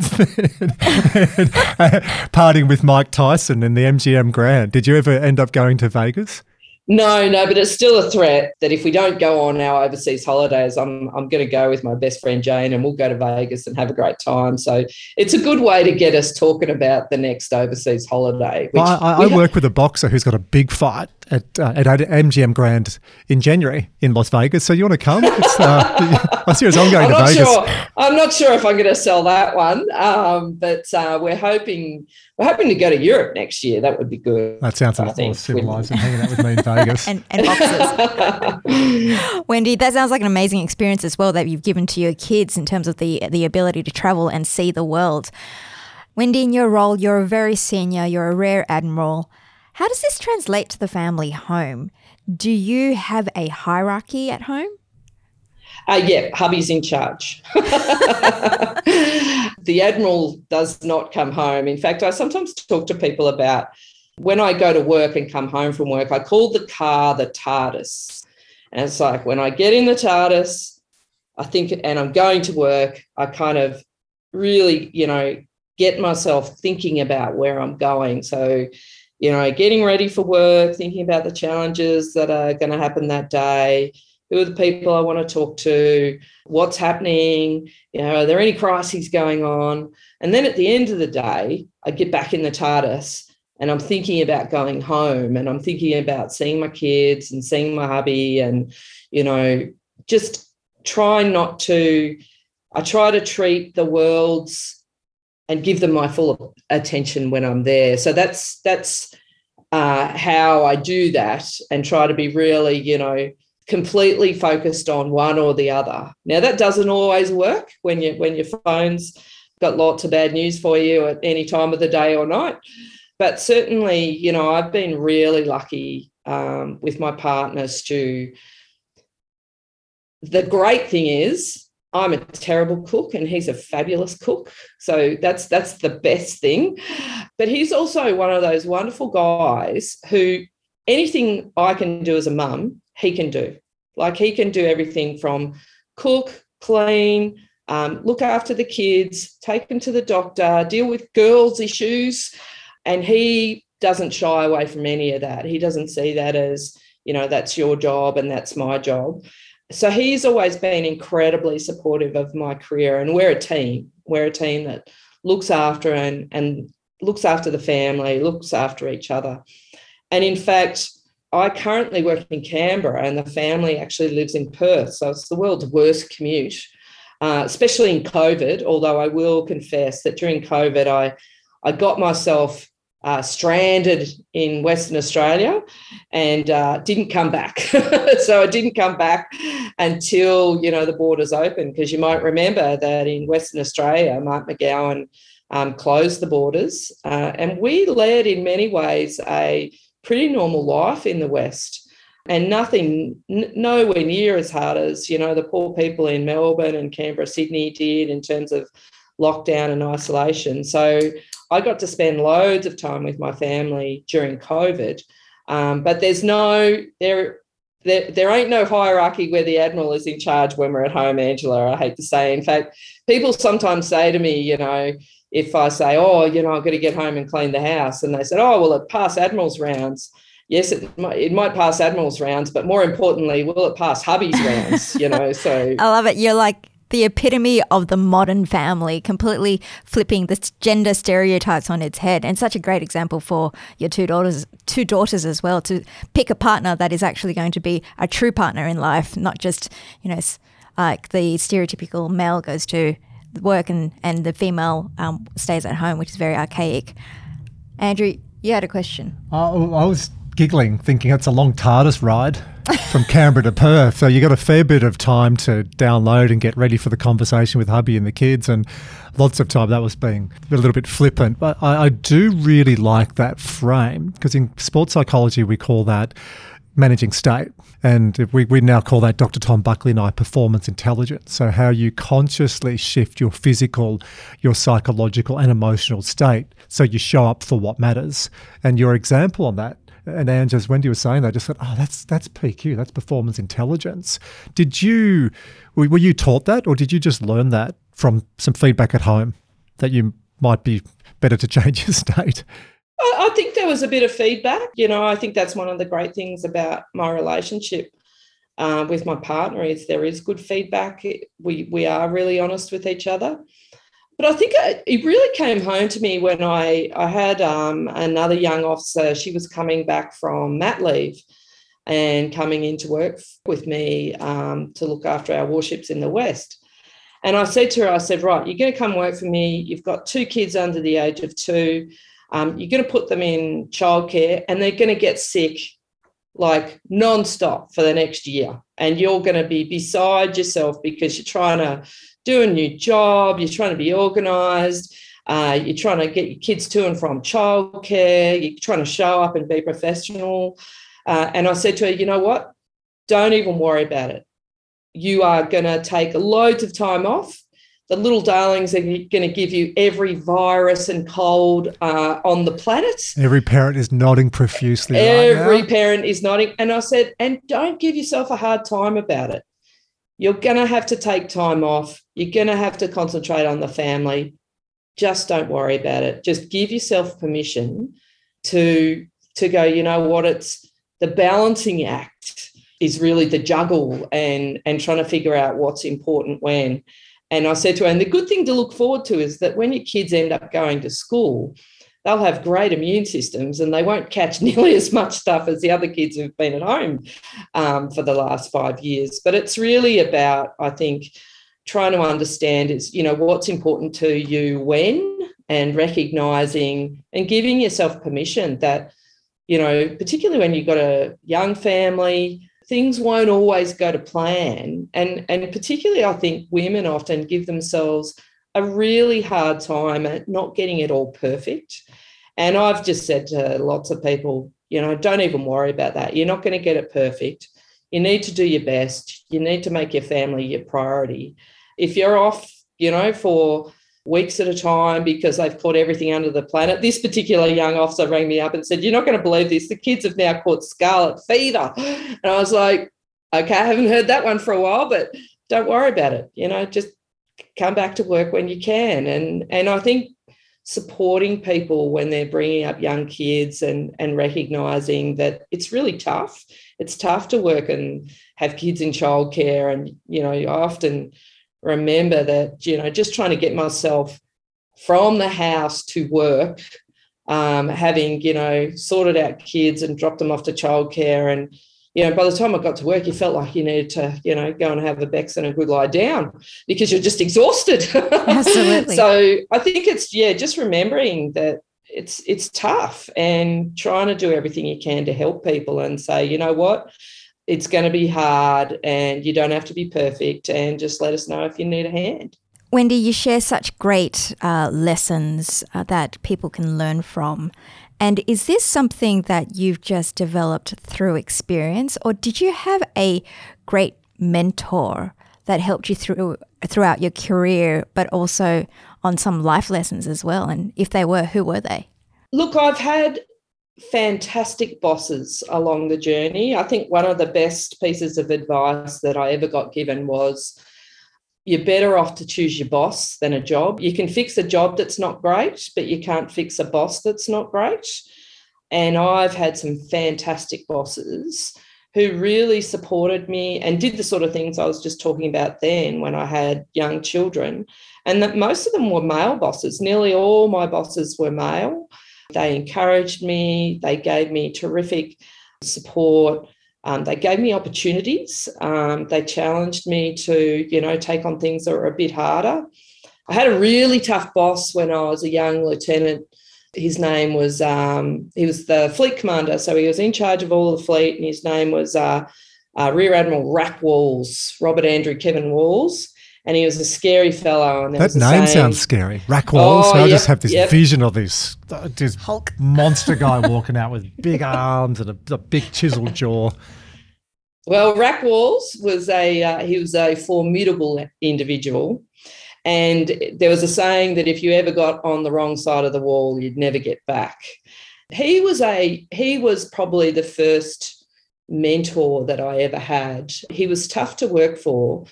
partying with Mike Tyson and the MGM Grand. Did you ever end up going to Vegas? No, no, but it's still a threat that if we don't go on our overseas holidays, I'm I'm going to go with my best friend Jane, and we'll go to Vegas and have a great time. So it's a good way to get us talking about the next overseas holiday. Which I, I, I work with a boxer who's got a big fight at uh, at MGM Grand in January in Las Vegas. So you want to come? It's, uh, *laughs* I'm serious. I'm going I'm to Vegas. Sure. I'm not sure if I'm going to sell that one, um, but uh, we're hoping we're hoping to go to Europe next year. That would be good. That sounds a lot more civilized than hanging out with me in *laughs* Vegas. and, and boxes. *laughs* Wendy, that sounds like an amazing experience as well that you've given to your kids in terms of the the ability to travel and see the world. Wendy, in your role, you're a very senior. You're a rear admiral. How does this translate to the family home? Do you have a hierarchy at home? Uh, yeah, hubby's in charge. *laughs* the Admiral does not come home. In fact, I sometimes talk to people about when I go to work and come home from work, I call the car the TARDIS. And it's like when I get in the TARDIS, I think, and I'm going to work, I kind of really, you know, get myself thinking about where I'm going. So, you know, getting ready for work, thinking about the challenges that are going to happen that day, who are the people I want to talk to, what's happening, you know, are there any crises going on? And then at the end of the day, I get back in the TARDIS and I'm thinking about going home and I'm thinking about seeing my kids and seeing my hubby and, you know, just try not to, I try to treat the world's and give them my full attention when I'm there. So that's, that's, uh, how I do that and try to be really, you know, completely focused on one or the other. Now that doesn't always work when you when your phone's got lots of bad news for you at any time of the day or night. But certainly, you know, I've been really lucky um, with my partner Stu. The great thing is I'm a terrible cook and he's a fabulous cook. So that's that's the best thing. But he's also one of those wonderful guys who anything I can do as a mum, he can do. Like he can do everything from cook, clean, um, look after the kids, take them to the doctor, deal with girls' issues. And he doesn't shy away from any of that. He doesn't see that as, you know, that's your job and that's my job. So he's always been incredibly supportive of my career. And we're a team. We're a team that looks after and, and looks after the family, looks after each other. And in fact, I currently work in Canberra and the family actually lives in Perth. So it's the world's worst commute, uh, especially in COVID. Although I will confess that during COVID, I, I got myself uh, stranded in Western Australia and uh, didn't come back. *laughs* so I didn't come back until, you know, the borders opened. Because you might remember that in Western Australia, Mark McGowan um, closed the borders. Uh, and we led in many ways a pretty normal life in the West and nothing, n- nowhere near as hard as, you know, the poor people in Melbourne and Canberra, Sydney did in terms of lockdown and isolation. So I got to spend loads of time with my family during COVID. Um, but there's no, there, there, there ain't no hierarchy where the admiral is in charge when we're at home, Angela. I hate to say. In fact, people sometimes say to me, you know, if I say, oh, you know, I've got to get home and clean the house, and they said, oh, well, it pass admiral's rounds. Yes, it might, it might pass admiral's rounds, but more importantly, will it pass hubby's *laughs* rounds? You know, so I love it. You're like the epitome of the modern family, completely flipping the gender stereotypes on its head, and such a great example for your two daughters, two daughters as well, to pick a partner that is actually going to be a true partner in life, not just you know like the stereotypical male goes to work and, and the female um, stays at home, which is very archaic. Andrew, you had a question. Uh, I was giggling, thinking it's a long TARDIS ride from Canberra to Perth. So you got a fair bit of time to download and get ready for the conversation with hubby and the kids, and lots of time. That was being a little bit flippant, but I, I do really like that frame because in sports psychology we call that managing state. And we, we now call that Dr. Tom Buckley and I performance intelligence. So, how you consciously shift your physical, your psychological, and emotional state so you show up for what matters. And your example on that and Ange, as Wendy was saying, I just thought, oh, that's that's PQ, that's performance intelligence. Did you were you taught that, or did you just learn that from some feedback at home that you might be better to *laughs* change your state? I think there was a bit of feedback. You know, I think that's one of the great things about my relationship uh, with my partner is there is good feedback. We we are really honest with each other. But I think it really came home to me when I I had um, another young officer. She was coming back from mat leave and coming into work with me um, to look after our warships in the west. And I said to her, I said, right, you're going to come work for me. You've got two kids under the age of two. Um, you're going to put them in childcare and they're going to get sick like non-stop for the next year. And you're going to be beside yourself because you're trying to do a new job, you're trying to be organized. Uh, you're trying to get your kids to and from childcare. You're trying to show up and be professional. Uh, and I said to her, you know what? Don't even worry about it. You are going to take loads of time off. The little darlings are going to give you every virus and cold uh, on the planet. Every parent is nodding profusely. Every right parent is nodding. And I said, and don't give yourself a hard time about it. You're going to have to take time off. You're going to have to concentrate on the family. Just don't worry about it. Just give yourself permission to to go, you know what, it's the balancing act is really the juggle and and trying to figure out what's important when. And I said to her, and the good thing to look forward to is that when your kids end up going to school, they'll have great immune systems and they won't catch *laughs* nearly as much stuff as the other kids who've been at home um, for the last five years. But it's really about, I think, trying to understand is, you know, what's important to you when and recognizing and giving yourself permission that, you know, particularly when you've got a young family, things won't always go to plan. And, and particularly, I think women often give themselves a really hard time at not getting it all perfect. And I've just said to lots of people, you know, don't even worry about that. You're not going to get it perfect. You need to do your best. You need to make your family your priority. If you're off, you know, for weeks at a time because they've caught everything under the planet. This particular young officer rang me up and said, You're not going to believe this. The kids have now caught scarlet fever. *gasps* And I was like, Okay, I haven't heard that one for a while, but don't worry about it. You know, just come back to work when you can. And, and I think supporting people when they're bringing up young kids and and recognizing that it's really tough it's tough to work and have kids in childcare and you know I often remember that you know just trying to get myself from the house to work um, having you know sorted out kids and dropped them off to childcare and you know, by the time I got to work, you felt like you needed to, you know, go and have a Bex and a good lie down because you're just exhausted. *laughs* Absolutely. so I think it's yeah, just remembering that it's it's tough and trying to do everything you can to help people and say, you know what, it's going to be hard and you don't have to be perfect and just let us know if you need a hand. Wendy, you share such great uh, lessons uh, that people can learn from. And is this something that you've just developed through experience, or did you have a great mentor that helped you through throughout your career, but also on some life lessons as well? And if they were, who were they? Look, I've had fantastic bosses along the journey. I think one of the best pieces of advice that I ever got given was you're better off to choose your boss than a job. You can fix a job that's not great, but you can't fix a boss that's not great. And I've had some fantastic bosses who really supported me and did the sort of things I was just talking about then when I had young children. And that most of them were male bosses. Nearly all my bosses were male. They encouraged me, they gave me terrific support. Um, they gave me opportunities. Um, they challenged me to, you know, take on things that were a bit harder. I had a really tough boss when I was a young lieutenant. His name was um, he was the fleet commander, so he was in charge of all the fleet, and his name was uh, uh, Rear Admiral Rack Walls, Robert Andrew Kevin Walls and he was a scary fellow. And that name sounds scary. Rack Walls. Oh, I yep, just have this yep. vision of this, uh, this Hulk *laughs* monster guy walking out with big arms and a, a big chiseled jaw. Well, Rack Walls was a uh, he was a formidable individual, and there was a saying that if you ever got on the wrong side of the wall, you'd never get back. He was a he was probably the first mentor that I ever had. He was tough to work for,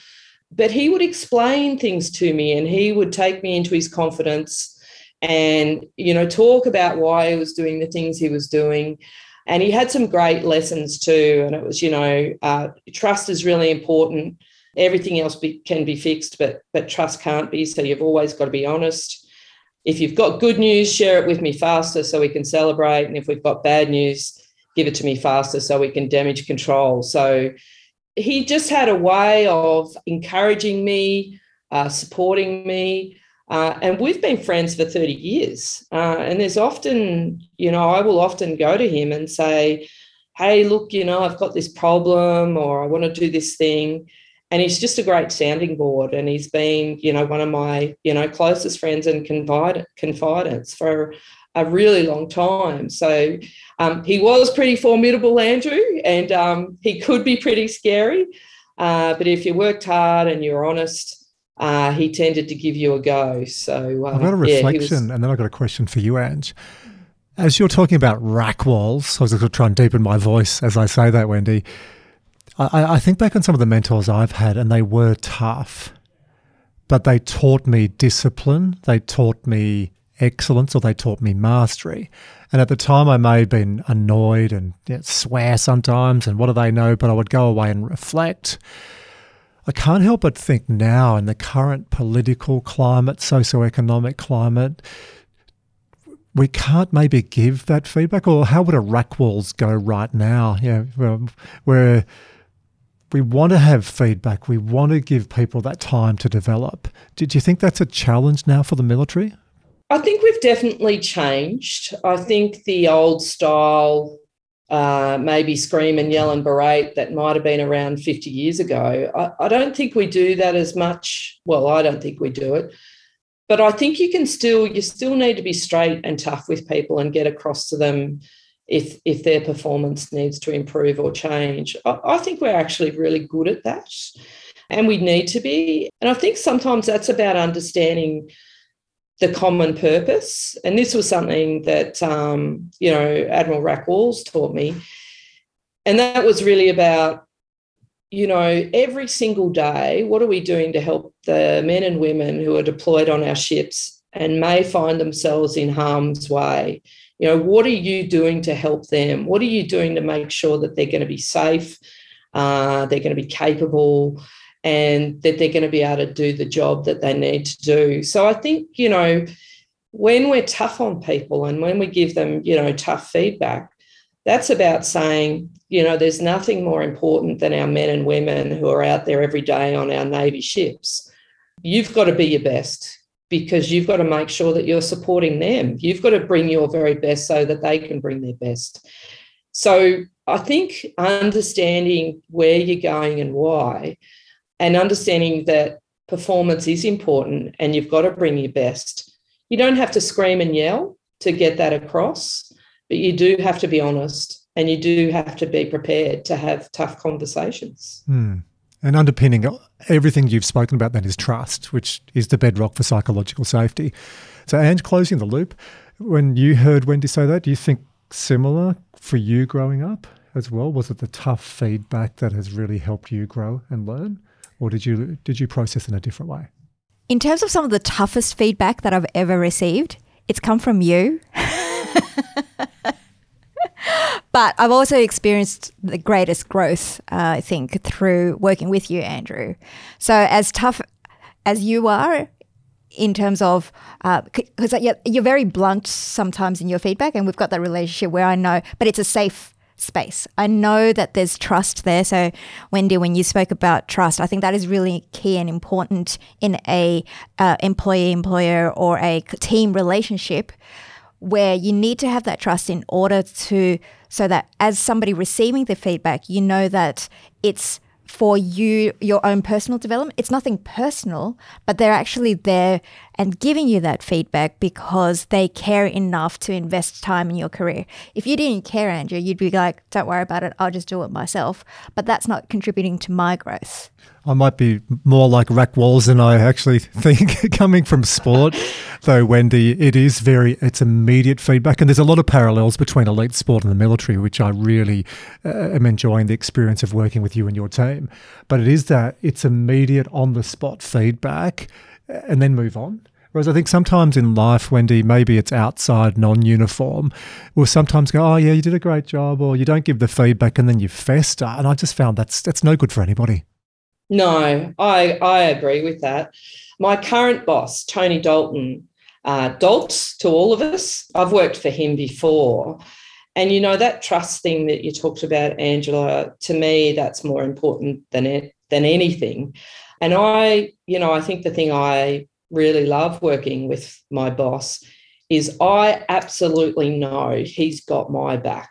but he would explain things to me, and he would take me into his confidence, and you know talk about why he was doing the things he was doing and he had some great lessons too. And it was, you know, uh, trust is really important. Everything else be, can be fixed, but but trust can't be. So you've always got to be honest. If you've got good news, share it with me faster so we can celebrate. And if we've got bad news, give it to me faster so we can damage control. So he just had a way of encouraging me, uh, supporting me. Uh, and we've been friends for 30 years. Uh, and there's often, you know, I will often go to him and say, Hey, look, you know, I've got this problem or I want to do this thing. and he's just a great sounding board and he's been you know one of my you know closest friends and confidants for a really long time. So um, he was pretty formidable andrew and um, he could be pretty scary. Uh, but if you worked hard and you're honest uh, he tended to give you a go. So uh, i've got a reflection yeah, was, and then i've got a question for you ange. As you're talking about rack walls i was going to try and deepen my voice as i say that wendy. I, I think back on some of the mentors I've had, and they were tough, but they taught me discipline. They taught me excellence, or they taught me mastery. And at the time, I may have been annoyed and you know, swear sometimes, and what do they know? But I would go away and reflect. I can't help but think now, in the current political climate, socio-economic climate, we can't maybe give that feedback, or how would a rack walls go right now? Yeah, where we want to have feedback. We want to give people that time to develop. Did you think that's a challenge now for the military? I think we've definitely changed. I think the old style, uh, maybe scream and yell and berate that might have been around 50 years ago, I, I don't think we do that as much. Well, I don't think we do it. But I think you can still, you still need to be straight and tough with people and get across to them if if their performance needs to improve or change. I, I think we're actually really good at that, and we need to be. And I think sometimes that's about understanding the common purpose. And this was something that um, you know Admiral Rack Walls taught me, and that was really about you know every single day what are we doing to help the men and women who are deployed on our ships and may find themselves in harm's way? You know what are you doing to help them? What are you doing to make sure that they're going to be safe uh, they're going to be capable and that they're going to be able to do the job that they need to do so i think you know when we're tough on people and when we give them you know tough feedback that's about saying you know there's nothing more important than our men and women who are out there every day on our navy ships you've got to be your best because you've got to make sure that you're supporting them. You've got to bring your very best so that they can bring their best. So I think understanding where you're going and why, and understanding that performance is important and you've got to bring your best. You don't have to scream and yell to get that across, but you do have to be honest and you do have to be prepared to have tough conversations. Hmm. And underpinning everything you've spoken about then is trust, which is the bedrock for psychological safety. So, Ange, closing the loop, when you heard Wendy say that, do you think similar for you growing up as well? Was it the tough feedback that has really helped you grow and learn, or did you did you process in a different way? In terms of some of the toughest feedback that I've ever received, it's come from you. *laughs* But I've also experienced the greatest growth, uh, I think, through working with you, Andrew. So, as tough as you are in terms of, because uh, you're, you're very blunt sometimes in your feedback, and we've got that relationship where I know, but it's a safe space. I know that there's trust there. So, Wendy, when you spoke about trust, I think that is really key and important in a uh, employee employer or a team relationship where you need to have that trust in order to so that as somebody receiving the feedback you know that it's for you your own personal development it's nothing personal but they're actually there and giving you that feedback because they care enough to invest time in your career if you didn't care andrew you'd be like don't worry about it i'll just do it myself but that's not contributing to my growth I might be more like rack walls than I actually *laughs* think. Coming from sport, though, Wendy, it is very it's immediate feedback, and there's a lot of parallels between elite sport and the military, which I really uh, am enjoying the experience of working with you and your team. But it is that it's immediate on the spot feedback, and then move on. Whereas I think sometimes in life, Wendy, maybe it's outside, non uniform. We'll sometimes go, oh, yeah, you did a great job, or you don't give the feedback and then you fester. And I just found that's, that's no good for anybody. No, I, I agree with that. My current boss, Tony Dalton, uh, Dalt to all of us, I've worked for him before. And you know, that trust thing that you talked about, Angela, to me, that's more important than it, than anything. And I, you know, I think the thing I really love working with my boss is I absolutely know he's got my back.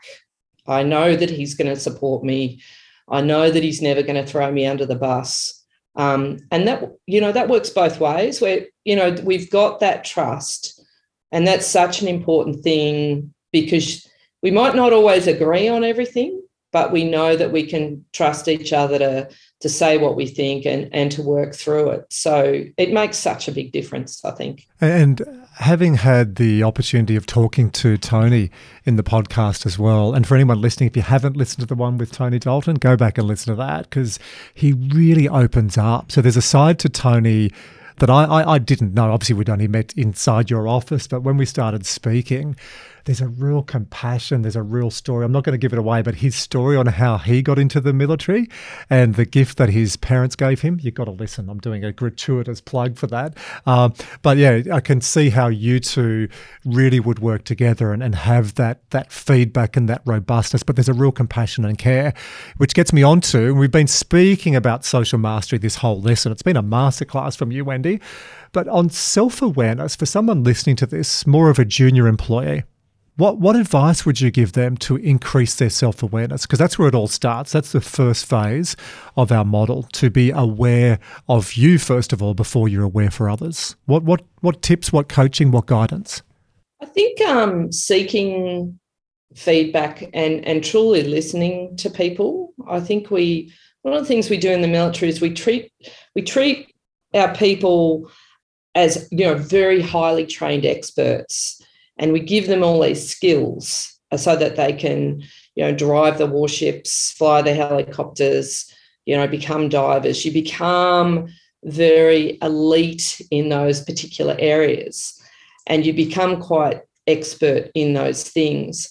I know that he's going to support me I know that he's never going to throw me under the bus. Um, and that you know that works both ways. Where you know we've got that trust, and that's such an important thing because we might not always agree on everything, but we know that we can trust each other to to say what we think and and to work through it. So it makes such a big difference, I think. And having had the opportunity of talking to Tony in the podcast as well, and for anyone listening, if you haven't listened to the one with Tony Dalton, go back and listen to that because he really opens up. So there's a side to Tony that I, I, I didn't know. Obviously, we'd only met inside your office, but when we started speaking, there's a real compassion, there's a real story. I'm not going to give it away, but his story on how he got into the military and the gift that his parents gave him, you've got to listen. I'm doing a gratuitous plug for that. Um, but yeah, I can see how you two really would work together and, and have that, that feedback and that robustness. But there's a real compassion and care, which gets me on to, we've been speaking about social mastery this whole lesson. It's been a masterclass from you, Wendy. But on self awareness, for someone listening to this, more of a junior employee, what what advice would you give them to increase their self awareness? Because that's where it all starts. That's the first phase of our model to be aware of you first of all before you're aware for others. What what what tips? What coaching? What guidance? I think um, seeking feedback and and truly listening to people. I think we one of the things we do in the military is we treat we treat our people as you know very highly trained experts and we give them all these skills uh, so that they can you know drive the warships fly the helicopters you know become divers. You become very elite in those particular areas and you become quite expert in those things.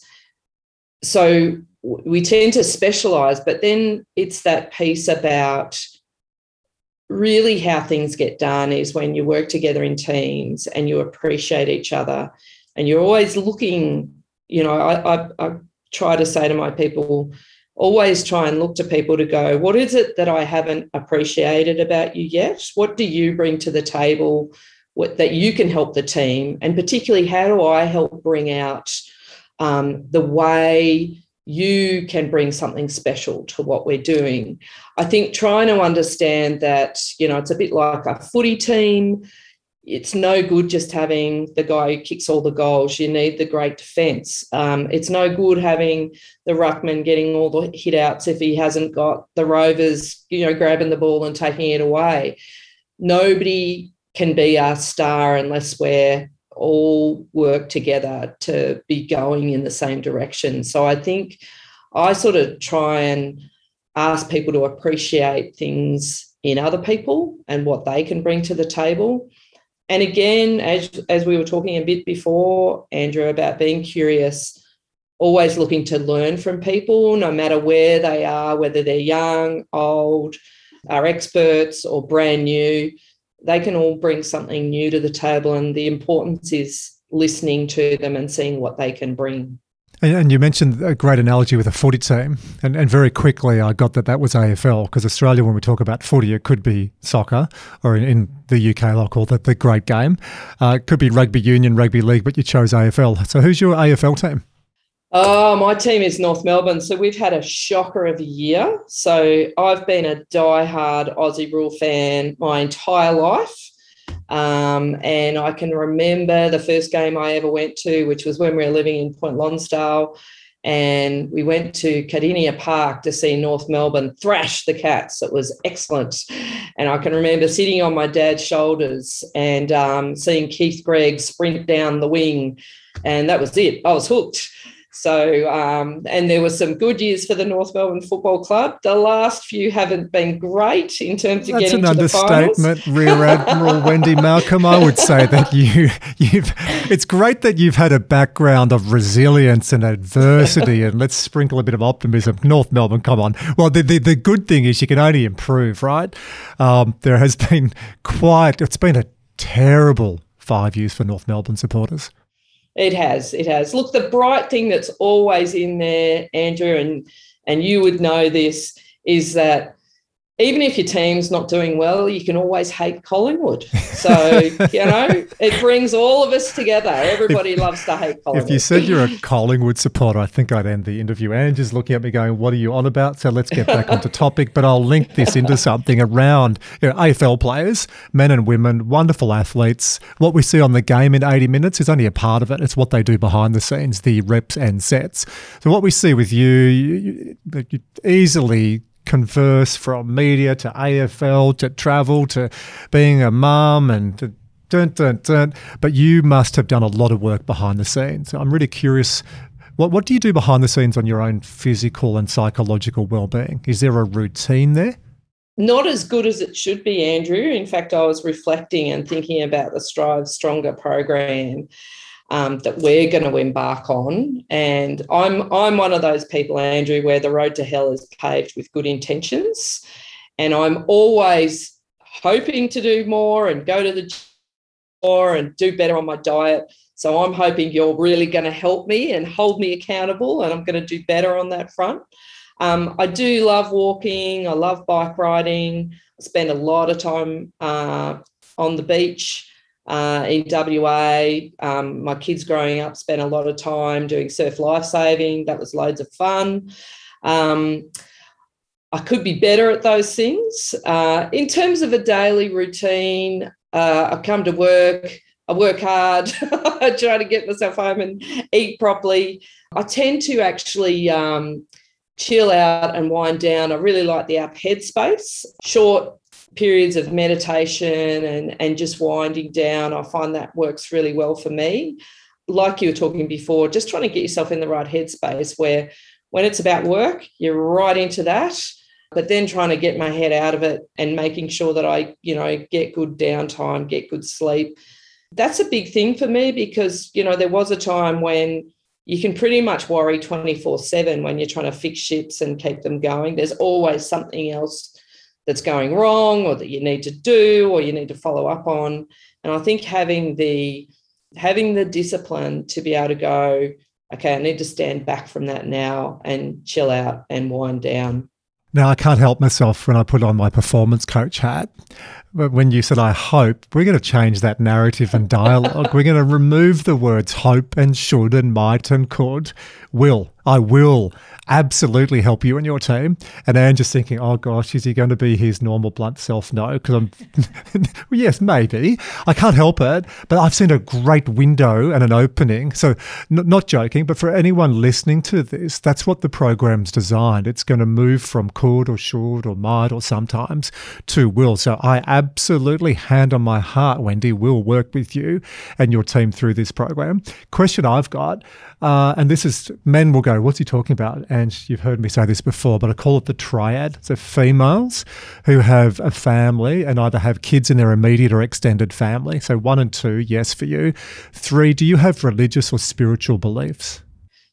So we tend to specialize but then it's that piece about really how things get done is when you work together in teams and you appreciate each other and you're always looking you know I, I, I try to say to my people always try and look to people to go what is it that i haven't appreciated about you yet? What do you bring to the table what, that you can help the team? And particularly how do i help bring out um, the way you can bring something special to what we're doing? I think trying to understand that you know it's a bit like a footy team it's no good just having the guy who kicks all the goals. You need the great defence. Um, it's no good having the ruckman getting all the hit outs if he hasn't got the rovers, you know, grabbing the ball and taking it away. Nobody can be a star unless we're all work together to be going in the same direction. So I think I sort of try and ask people to appreciate things in other people and what they can bring to the table and again, as, as we were talking a bit before, Andrew, about being curious, always looking to learn from people, no matter where they are, whether they're young, old, are experts, or brand new, they can all bring something new to the table. And the importance is listening to them and seeing what they can bring. And you mentioned a great analogy with a footy team, and, and very quickly I got that that was AFL because Australia, when we talk about footy, it could be soccer, or in, in the UK, I'll call that the great game. Uh, it could be rugby union, rugby league, but you chose AFL. So who's your AFL team? Oh, my team is North Melbourne. So we've had a shocker of a year. So I've been a die-hard Aussie rule fan my entire life. Um, and I can remember the first game I ever went to, which was when we were living in Point Lonsdale. And we went to Kardinia Park to see North Melbourne thrash the Cats. It was excellent. And I can remember sitting on my dad's shoulders and um, seeing Keith Greig sprint down the wing. And that was it. I was hooked. So, um, and there were some good years for the North Melbourne Football Club. The last few haven't been great in terms of That's getting an to the understatement, Rear Admiral *laughs* Wendy Malcolm. I would say that you, you've. It's great that you've had a background of resilience and adversity, and let's sprinkle a bit of optimism. North Melbourne, come on. Well, the the, the good thing is you can only improve, right? Um, there has been quite. It's been a terrible five years for North Melbourne supporters. It has. It has. Look, the bright thing that's always in there, Andrew, and and you would know this, is that even if your team's not doing well, you can always hate Collingwood. So, *laughs* you know, it brings all of us together. Everybody if, loves to hate Collingwood. If you said you're a Collingwood supporter, I think I'd end the interview. Angie's looking at me going, What are you on about? So let's get back onto topic. But I'll link this into *laughs* something around you know, AFL players, men and women, wonderful athletes. What we see on the game in 80 minutes is only a part of it, it's what they do behind the scenes, the reps and sets. So, what we see with you, you, you easily converse from media to AFL to travel to being a mum and dun, dun, dun. But you must have done a lot of work behind the scenes. I'm really curious. What, what do you do behind the scenes on your own physical and psychological well-being? Is there a routine there? Not as good as it should be, Andrew. In fact, I was reflecting and thinking about the Strive Stronger program um, that we're going to embark on. And I'm I'm one of those people, Andrew, where the road to hell is paved with good intentions, and I'm always hoping to do more and go to the gym more and do better on my diet. So I'm hoping you're really going to help me and hold me accountable, and I'm going to do better on that front. Um, I do love walking. I love bike riding. I spend a lot of time uh, on the beach uh, in WA. Um, my kids growing up spent a lot of time doing surf lifesaving. That was loads of fun. Um, I could be better at those things. Uh, in terms of a daily routine, uh, I come to work, I work hard, *laughs* I try to get myself home and eat properly. I tend to actually um, chill out and wind down. I really like the app Headspace, short periods of meditation and, and just winding down. I find that works really well for me. Like you were talking before, just trying to get yourself in the right headspace where when it's about work, you're right into that. But then trying to get my head out of it and making sure that I, you know, get good downtime, get good sleep. That's a big thing for me because, you know, there was a time when you can pretty much worry 24 7 when you're trying to fix ships and keep them going. There's always something else that's going wrong or that you need to do or you need to follow up on. And i think having the having the discipline to be able to go okay i need to stand back from that now and chill out and wind down. Now i can't help myself when i put on my performance coach hat but when you said i hope we're going to change that narrative and dialogue. We're going to remove the words hope and should and might and could. Will i will absolutely help you and your team. And Anne just thinking, oh gosh, is he going to be his normal blunt self? No, because I'm, *laughs* yes, maybe. I can't help it, but I've seen a great window and an opening. So, n- not joking, but for anyone listening to this, that's what the program's designed. It's going to move from could or should or might or sometimes to will. So, I absolutely, hand on my heart, Wendy, will work with you and your team through this program. Question I've got uh, and this is men will go, what's he talking about? And you've heard me say this before, but I call it the triad. So females who have a family and either have kids in their immediate or extended family. So one and two, yes for you. Three, do you have religious or spiritual beliefs?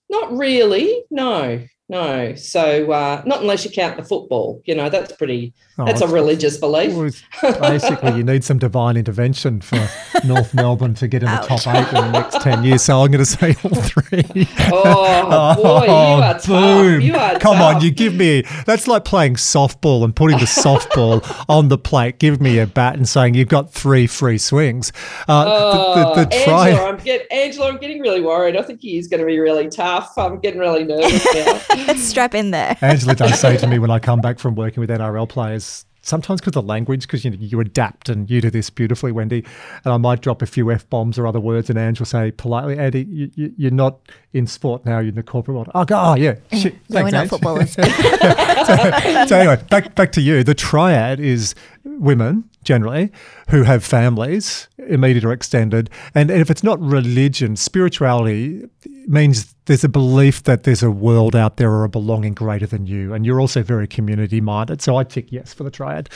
Not really, no. No, so uh, not unless you count the football. You know, that's pretty. Oh, that's a religious belief. basically, you need some divine intervention for *laughs* North Melbourne to get in the top eight in the next ten years. So I'm going to say all three. Oh, *laughs* boy, you oh, are boom. You are Come tough. on, you give me. That's like playing softball and putting the *laughs* softball on the plate. Give me a bat and saying you've got three free swings. Uh, oh, the, the, the oh, tri- Angela, I'm get, Angela, I'm getting really worried. I think he is going to be really tough. I'm getting really nervous now. *laughs* Let's strap in there. Angela does say to me *laughs* when I come back from working with NRL players, sometimes because the language, because you know, you adapt and you do this beautifully, Wendy. And I might drop a few f bombs or other words, and Ange will say politely, Andy, you, you, are not in sport now. You're in the corporate world. Oh, oh yeah, *laughs* shit. no, we're not footballers. so, so anyway, back back to you. The triad is women generally who have families, immediate or extended. And if it's not religion, spirituality means there's a belief that there's a world out there or a belonging greater than you. And you're also very community minded. So I tick yes for the triad.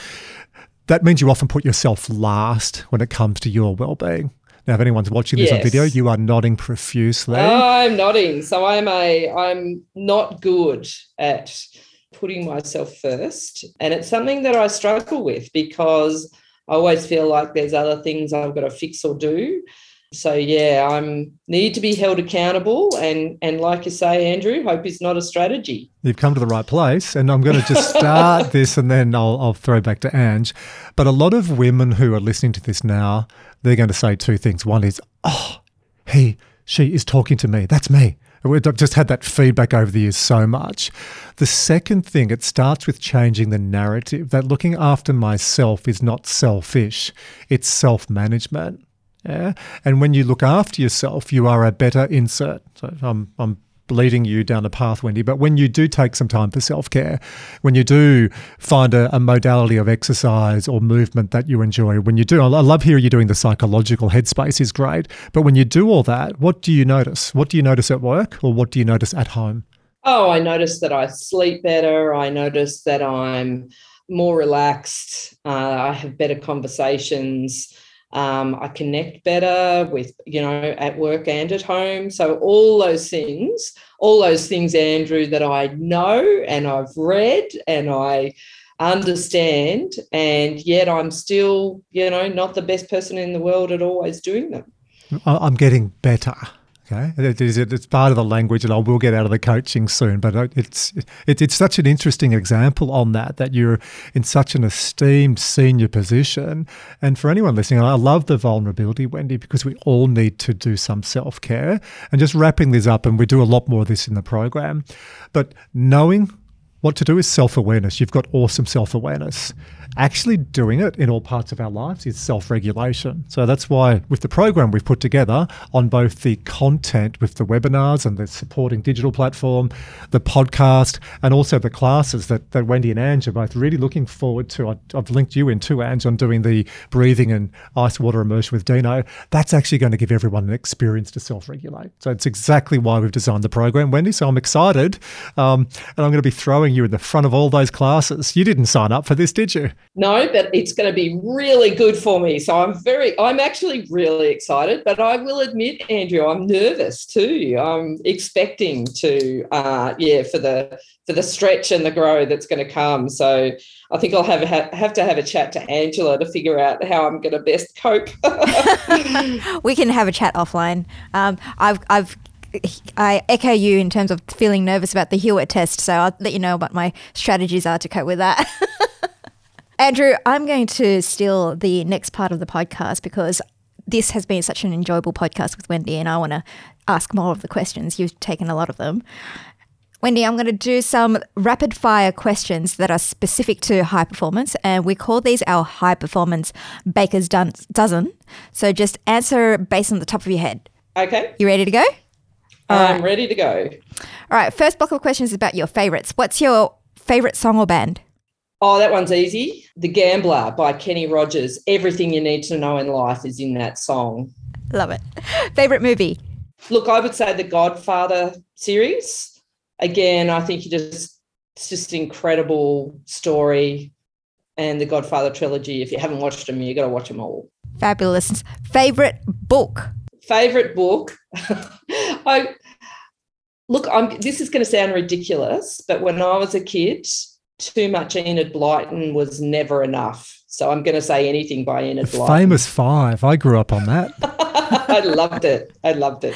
That means you often put yourself last when it comes to your well being. Now, if anyone's watching this yes. on video, you are nodding profusely. I'm nodding. So I'm a I'm not good at putting myself first. And it's something that I struggle with because I always feel like there's other things I've got to fix or do. So yeah, I'm need to be held accountable, and and like you say, Andrew, hope is not a strategy. You've come to the right place, and I'm going to just *laughs* start this, and then I'll I'll throw back to Ange. But a lot of women who are listening to this now, they're going to say two things. One is, oh, he, she is talking to me. That's me. We've just had that feedback over the years so much. The second thing, it starts with changing the narrative that looking after myself is not selfish, it's self management. Yeah? And when you look after yourself, you are a better insert. So I'm, I'm leading you down the path, Wendy. But when you do take some time for self care, when you do find a, a, modality of exercise or movement that you enjoy, when you do, I love hearing you doing the psychological headspace is great. But when you do all that, what do you notice? What do you notice at work or what do you notice at home? Oh, I notice that I sleep better. I notice that I'm more relaxed. Uh, I have better conversations. Um, I connect better with, you know, at work and at home. So, all those things, all those things, Andrew, that I know and I've read and I understand, and yet I'm still, you know, not the best person in the world at always doing them. I'm getting better. Okay, it is, it's part of the language, and I will get out of the coaching soon. But it's it, it's such an interesting example on that that you're in such an esteemed senior position. And for anyone listening, I love the vulnerability, Wendy, because we all need to do some self care. And just wrapping this up, and we do a lot more of this in the program. But knowing what to do is self awareness. You've got awesome self awareness actually doing it in all parts of our lives is self regulation. So that's why, with the program we've put together on both the content with the webinars and the supporting digital platform, the podcast, and also the classes that, that Wendy and Ange are both really looking forward to. I, have linked you in too, Ange, on doing the breathing and ice water immersion with Dino. That's actually going to give everyone an experience to self regulate. So it's exactly why we've designed the program, Wendy. So I'm excited. Um, and I'm going to be throwing you in the front of all those classes. You didn't sign up for this, did you? No, but it's going to be really good for me. So I'm very, I'm actually really excited. But I will admit, Andrew, I'm nervous too. I'm expecting to, uh, yeah, for the for the stretch and the grow that's going to come. So I think I'll have have to have a chat to Angela to figure out how I'm going to best cope. *laughs* we can have a chat offline. Um, I've I've I echo you in terms of feeling nervous about the HUET test, so I'll let you know what my strategies are to cope with that. *laughs* Andrew, I'm going to steal the next part of the podcast because this has been such an enjoyable podcast with Wendy, and I want to ask more of the questions. You've taken a lot of them. Wendy, I'm going to do some rapid fire questions that are specific to high performance, and we call these our high performance baker's dozen. So just answer based on the top of your head. Okay. You ready to go? I'm right. ready to go. All right. First block of questions is about your favorites. What's your favorite song or band? Oh, that one's easy. The Gambler by Kenny Rogers. Everything you need to know in life is in that song. Love it. Favorite movie? Look, I would say the Godfather series. Again, I think you just it's just incredible story. And the Godfather trilogy. If you haven't watched them, you got to watch them all. Fabulous. Favorite book? Favorite book? *laughs* I look. I'm. This is going to sound ridiculous, but when I was a kid, too much Enid Blyton was never enough. So I'm going to say anything by Enid Blyton. Famous Five. I grew up on that. *laughs* I loved it. I loved it.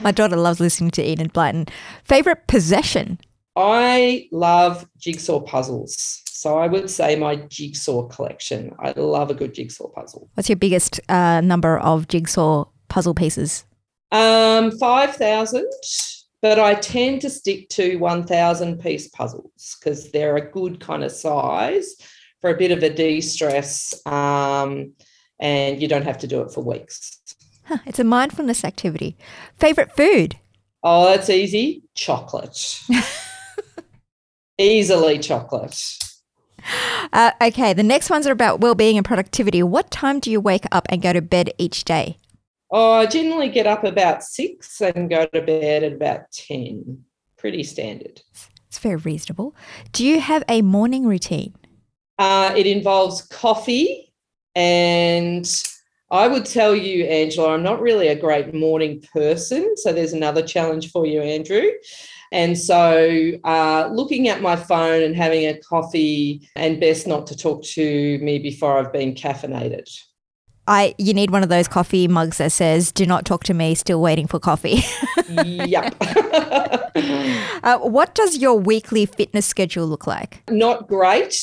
My daughter loves listening to Enid Blyton. Favorite possession? I love jigsaw puzzles. So I would say my jigsaw collection. I love a good jigsaw puzzle. What's your biggest uh, number of jigsaw puzzle pieces? Um, 5,000 but I tend to stick to 1,000 piece puzzles because they're a good kind of size for a bit of a de stress um, and you don't have to do it for weeks. Huh, it's a mindfulness activity. Favorite food? Oh, that's easy chocolate. *laughs* Easily chocolate. Uh, okay, the next ones are about well-being and productivity. What time do you wake up and go to bed each day? Oh, I generally get up about six and go to bed at about 10. Pretty standard. It's very reasonable. Do you have a morning routine? Uh, it involves coffee. And I would tell you, Angela, I'm not really a great morning person. So there's another challenge for you, Andrew. And so, uh, looking at my phone and having a coffee, and best not to talk to me before I've been caffeinated. I you need one of those coffee mugs that says "Do not talk to me. Still waiting for coffee." *laughs* yep. uh, what does your weekly fitness schedule look like? Not great.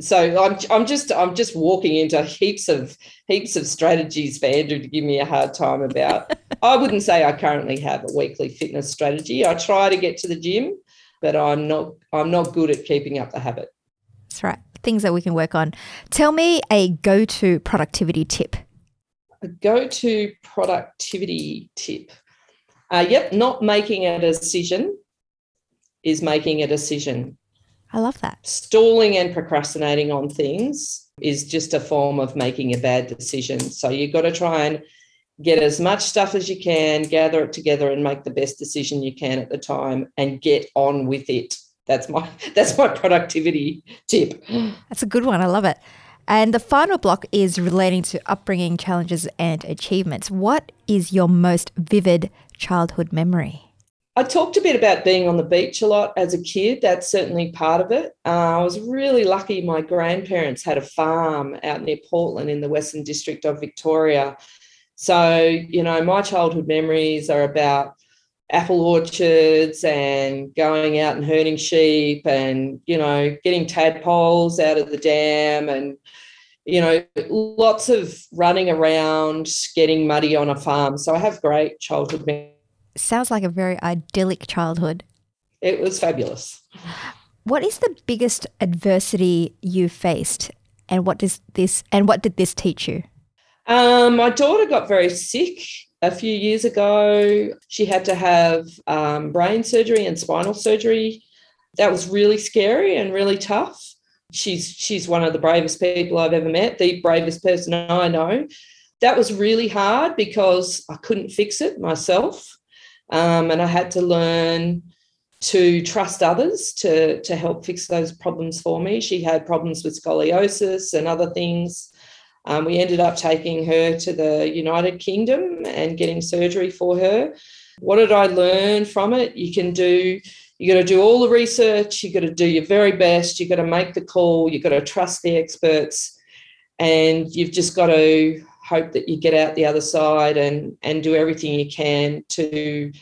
So I'm, I'm just I'm just walking into heaps of heaps of strategies for Andrew to give me a hard time about. *laughs* I wouldn't say I currently have a weekly fitness strategy. I try to get to the gym, but I'm not I'm not good at keeping up the habit. That's right. Things that we can work on. Tell me a go-to productivity tip a go to productivity tip. Uh, yep, not making a decision is making a decision. I love that. Stalling and procrastinating on things is just a form of making a bad decision. So you've got to try and get as much stuff as you can, gather it together, and make the best decision you can at the time, and get on with it. That's my *laughs* that's my productivity tip. That's a good one. I love it. And the final block is relating to upbringing challenges and achievements. What is your most vivid childhood memory? I talked a bit about being on the beach a lot as a kid. That's certainly part of it. Uh, I was really lucky. My grandparents had a farm out near Portland in the Western District of Victoria. So, you know, my childhood memories are about apple orchards and going out and herding sheep and you know getting tadpoles out of the dam and you know lots of running around getting muddy on a farm. So i have great childhood memories sounds like a very idyllic childhood. It was fabulous. What is the biggest adversity you faced and what does this and what did this teach you? Um, my daughter got very sick a few years ago. She had to have um, brain surgery and spinal surgery. That was really scary and really tough. She's she's one of the bravest people I've ever met, the bravest person I know. That was really hard because I couldn't fix it myself, um, and I had to learn to trust others to to help fix those problems for me. She had problems with scoliosis and other things um, we ended up taking her to the United Kingdom and getting surgery for her. What did I learn from it? You can do, you got to do all the research, you got to do your very best, you got to make the call, you got to trust the experts, and you've just got to hope that you get out the other side and and do everything you can to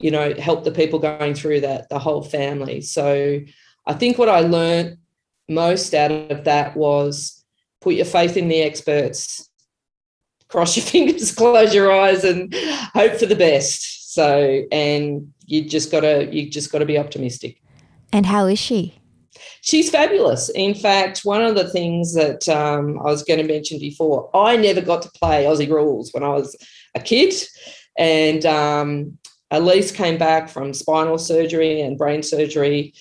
you know help the people going through that the whole family so i think what i learned most out of that was put your faith in the experts, cross your *laughs* fingers, close your eyes, and hope for the best. So, and you just gotta you just gotta be optimistic. And how is she? She's fabulous. In fact, one of the things that um, I was going to mention before, I never got to play Aussie rules when I was a kid, and um, Elise came back from spinal surgery and brain surgery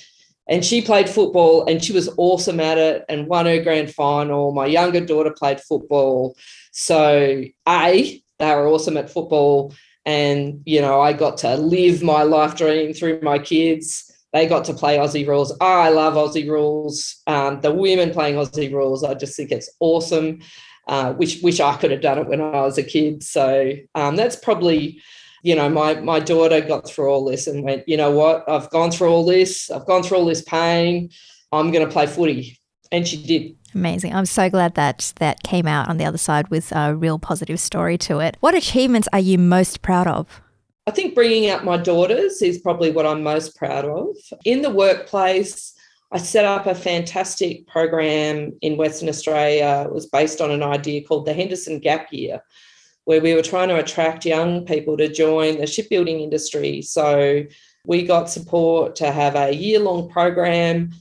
and she played football and she was awesome at it and won her grand final. My younger daughter played football. So, A, they were awesome at football. And, you know, I got to live my life dream through my kids. They got to play Aussie rules. I love Aussie rules. Um, the women playing Aussie rules, I just think it's awesome. Uh, wish wish I could have done it when I was a kid. So um, that's probably you know, my my daughter got through all this and went, you know what, I've gone through all this, I've gone through all this pain. I'm going to play footy, and she did. Amazing. I'm so glad that that came out on the other side with a real positive story to it. What achievements are you most proud of? I think bringing up my daughters is probably what I'm most proud of. In the workplace, I set up a fantastic program in Western Australia. It was based on an idea called the Henderson Gap Year, where we were trying to attract young people to join the shipbuilding industry. So we got support to have a year long program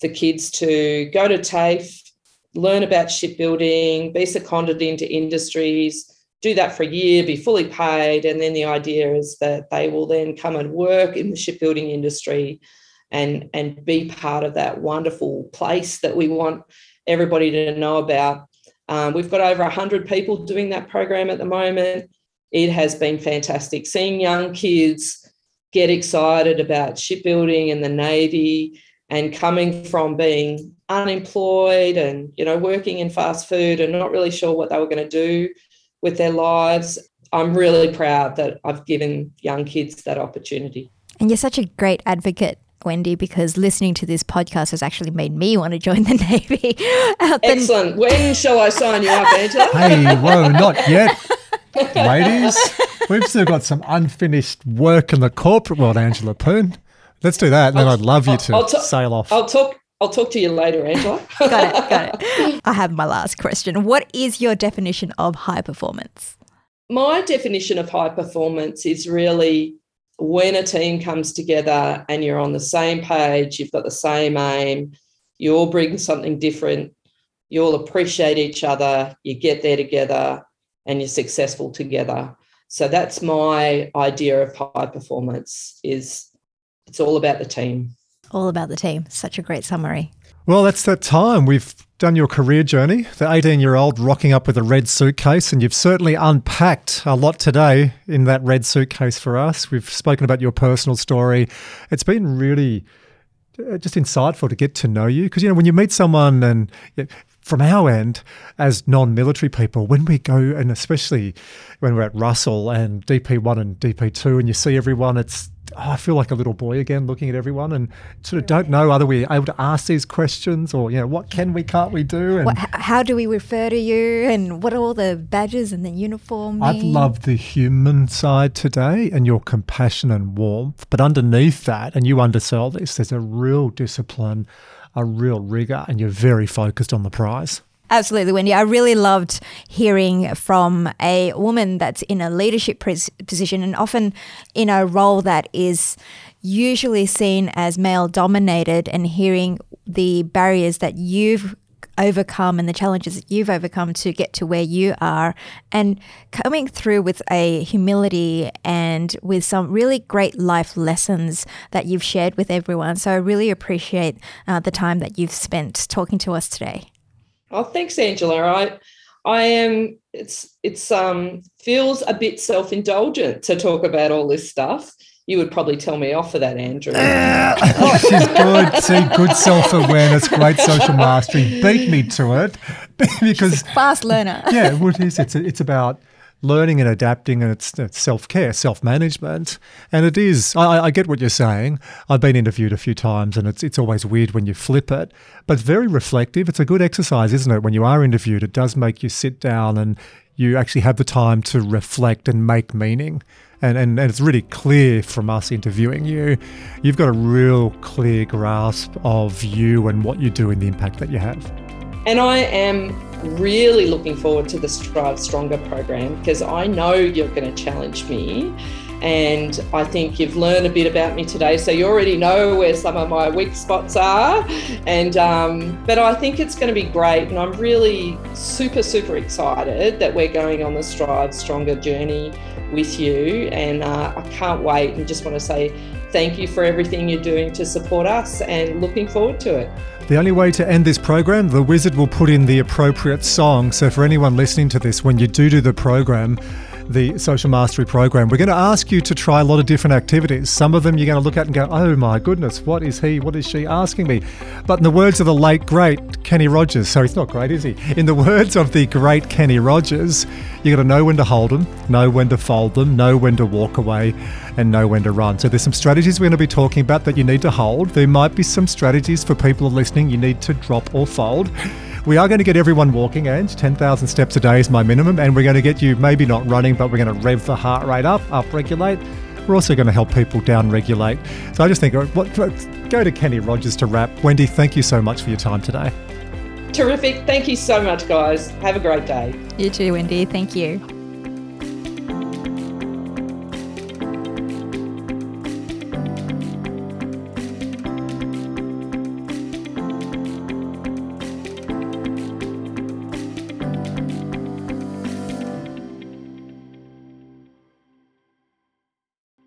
for kids to go to TAFE, learn about shipbuilding, be seconded into industries, do that for a year, be fully paid. And then the idea is that they will then come and work in the shipbuilding industry and, and be part of that wonderful place that we want everybody to know about um, we've got over 100 people doing that program at the moment. It has been fantastic seeing young kids get excited about shipbuilding and the Navy and coming from being unemployed and you know working in fast food and not really sure what they were going to do with their lives i'm really proud that i've given young kids that opportunity and you're such a great advocate Wendy, because listening to this podcast has actually made me want to join the *laughs* Navy. Excellent. When shall I sign you up, Angela? *laughs* hey, whoa, not yet. Ladies, we've still got some unfinished work in the corporate world, Angela Poon. Let's do that, and then I'd love you to I'll ta- sail off. I'll talk. I'll talk to you later, Angela. *laughs* got it. Got it. I have my last question. What is your definition of high performance? My definition of high performance is really when a team comes together and you're on the same page, you've got the same aim, you all bring something different, you all appreciate each other, you get there together, and you're successful together. So that's my idea of high performance is it's all about the team. All about the team. Such a great summary. Well, that's that time. We've done your career journey, the 18 year old rocking up with a red suitcase, and you've certainly unpacked a lot today in that red suitcase for us. We've spoken about your personal story. It's been really uh, just insightful to get to know you because, you know, when you meet someone and from our end as non-military people when we go and especially when we're at russell and dp1 and dp2 and you see everyone it's oh, I feel like a little boy again looking at everyone and sort of don't know whether we're able to ask these questions or, you know, what can we, can't we do? And what, how do we refer to you and what are all the badges and the uniform I've loved the human side today and your compassion and warmth. But underneath that, and you undersell this, there's a real discipline, a real rigor, and you're very focused on the prize. Absolutely, Wendy. I really loved hearing from a woman that's in a leadership position and often in a role that is usually seen as male dominated and hearing the barriers that you've overcome and the challenges that you've overcome to get to where you are and coming through with a humility and with some really great life lessons that you've shared with everyone. So I really appreciate uh, the time that you've spent talking to us today. Oh, thanks, Angela. I I am it's it's um feels a bit self-indulgent to talk about all this stuff. You would probably tell me off for that, Andrew. *laughs* oh, she's good. See, good self-awareness, great social mastery. Beat me to it *laughs* because fast learner. *laughs* yeah, what is it? It's it's about learning and adapting and it's, it's self-care self-management and it is I, I, get what you're saying i've been interviewed a few times and it's, it's always weird when you flip it but it's very reflective it's a good exercise isn't it when you are interviewed it does make you sit down and you actually have the time to reflect and make meaning and, and, and it's really clear from us interviewing you you've got a real clear grasp of you and what you do and the impact that you have and i am really looking forward to the Strive Stronger program because I know you're going to challenge me. And I think you've learned a bit about me today, so you already know where some of my weak spots are. And um, but I think it's going to be great, and I'm really super super excited that we're going on the Strive Stronger journey with you. And uh, I can't wait, and just want to say thank you for everything you're doing to support us, and looking forward to it. The only way to end this program, the wizard will put in the appropriate song. So, for anyone listening to this, when you do do the program, the Social Mastery Program, we're going to ask you to try a lot of different activities. Some of them you're going to look at and go, oh my goodness, what is he, what is she asking me? But in the words of the late, great Kenny Rogers, so he's not great, is he? In the words of the great Kenny Rogers, you've got to know when to hold them, know when to fold them, know when to walk away, and know when to run. So there's some strategies we're going to be talking about that you need to hold. There might be some strategies for people listening you need to drop or fold. We are going to get everyone walking, and 10,000 steps a day is my minimum, and we're going to get you maybe not running, but we're going to rev the heart rate up, up regulate. We're also going to help people down regulate. So I just think, what, go to Kenny Rogers to wrap. Wendy, thank you so much for your time today. Terrific. Thank you so much, guys. Have a great day. You too, Wendy. Thank you.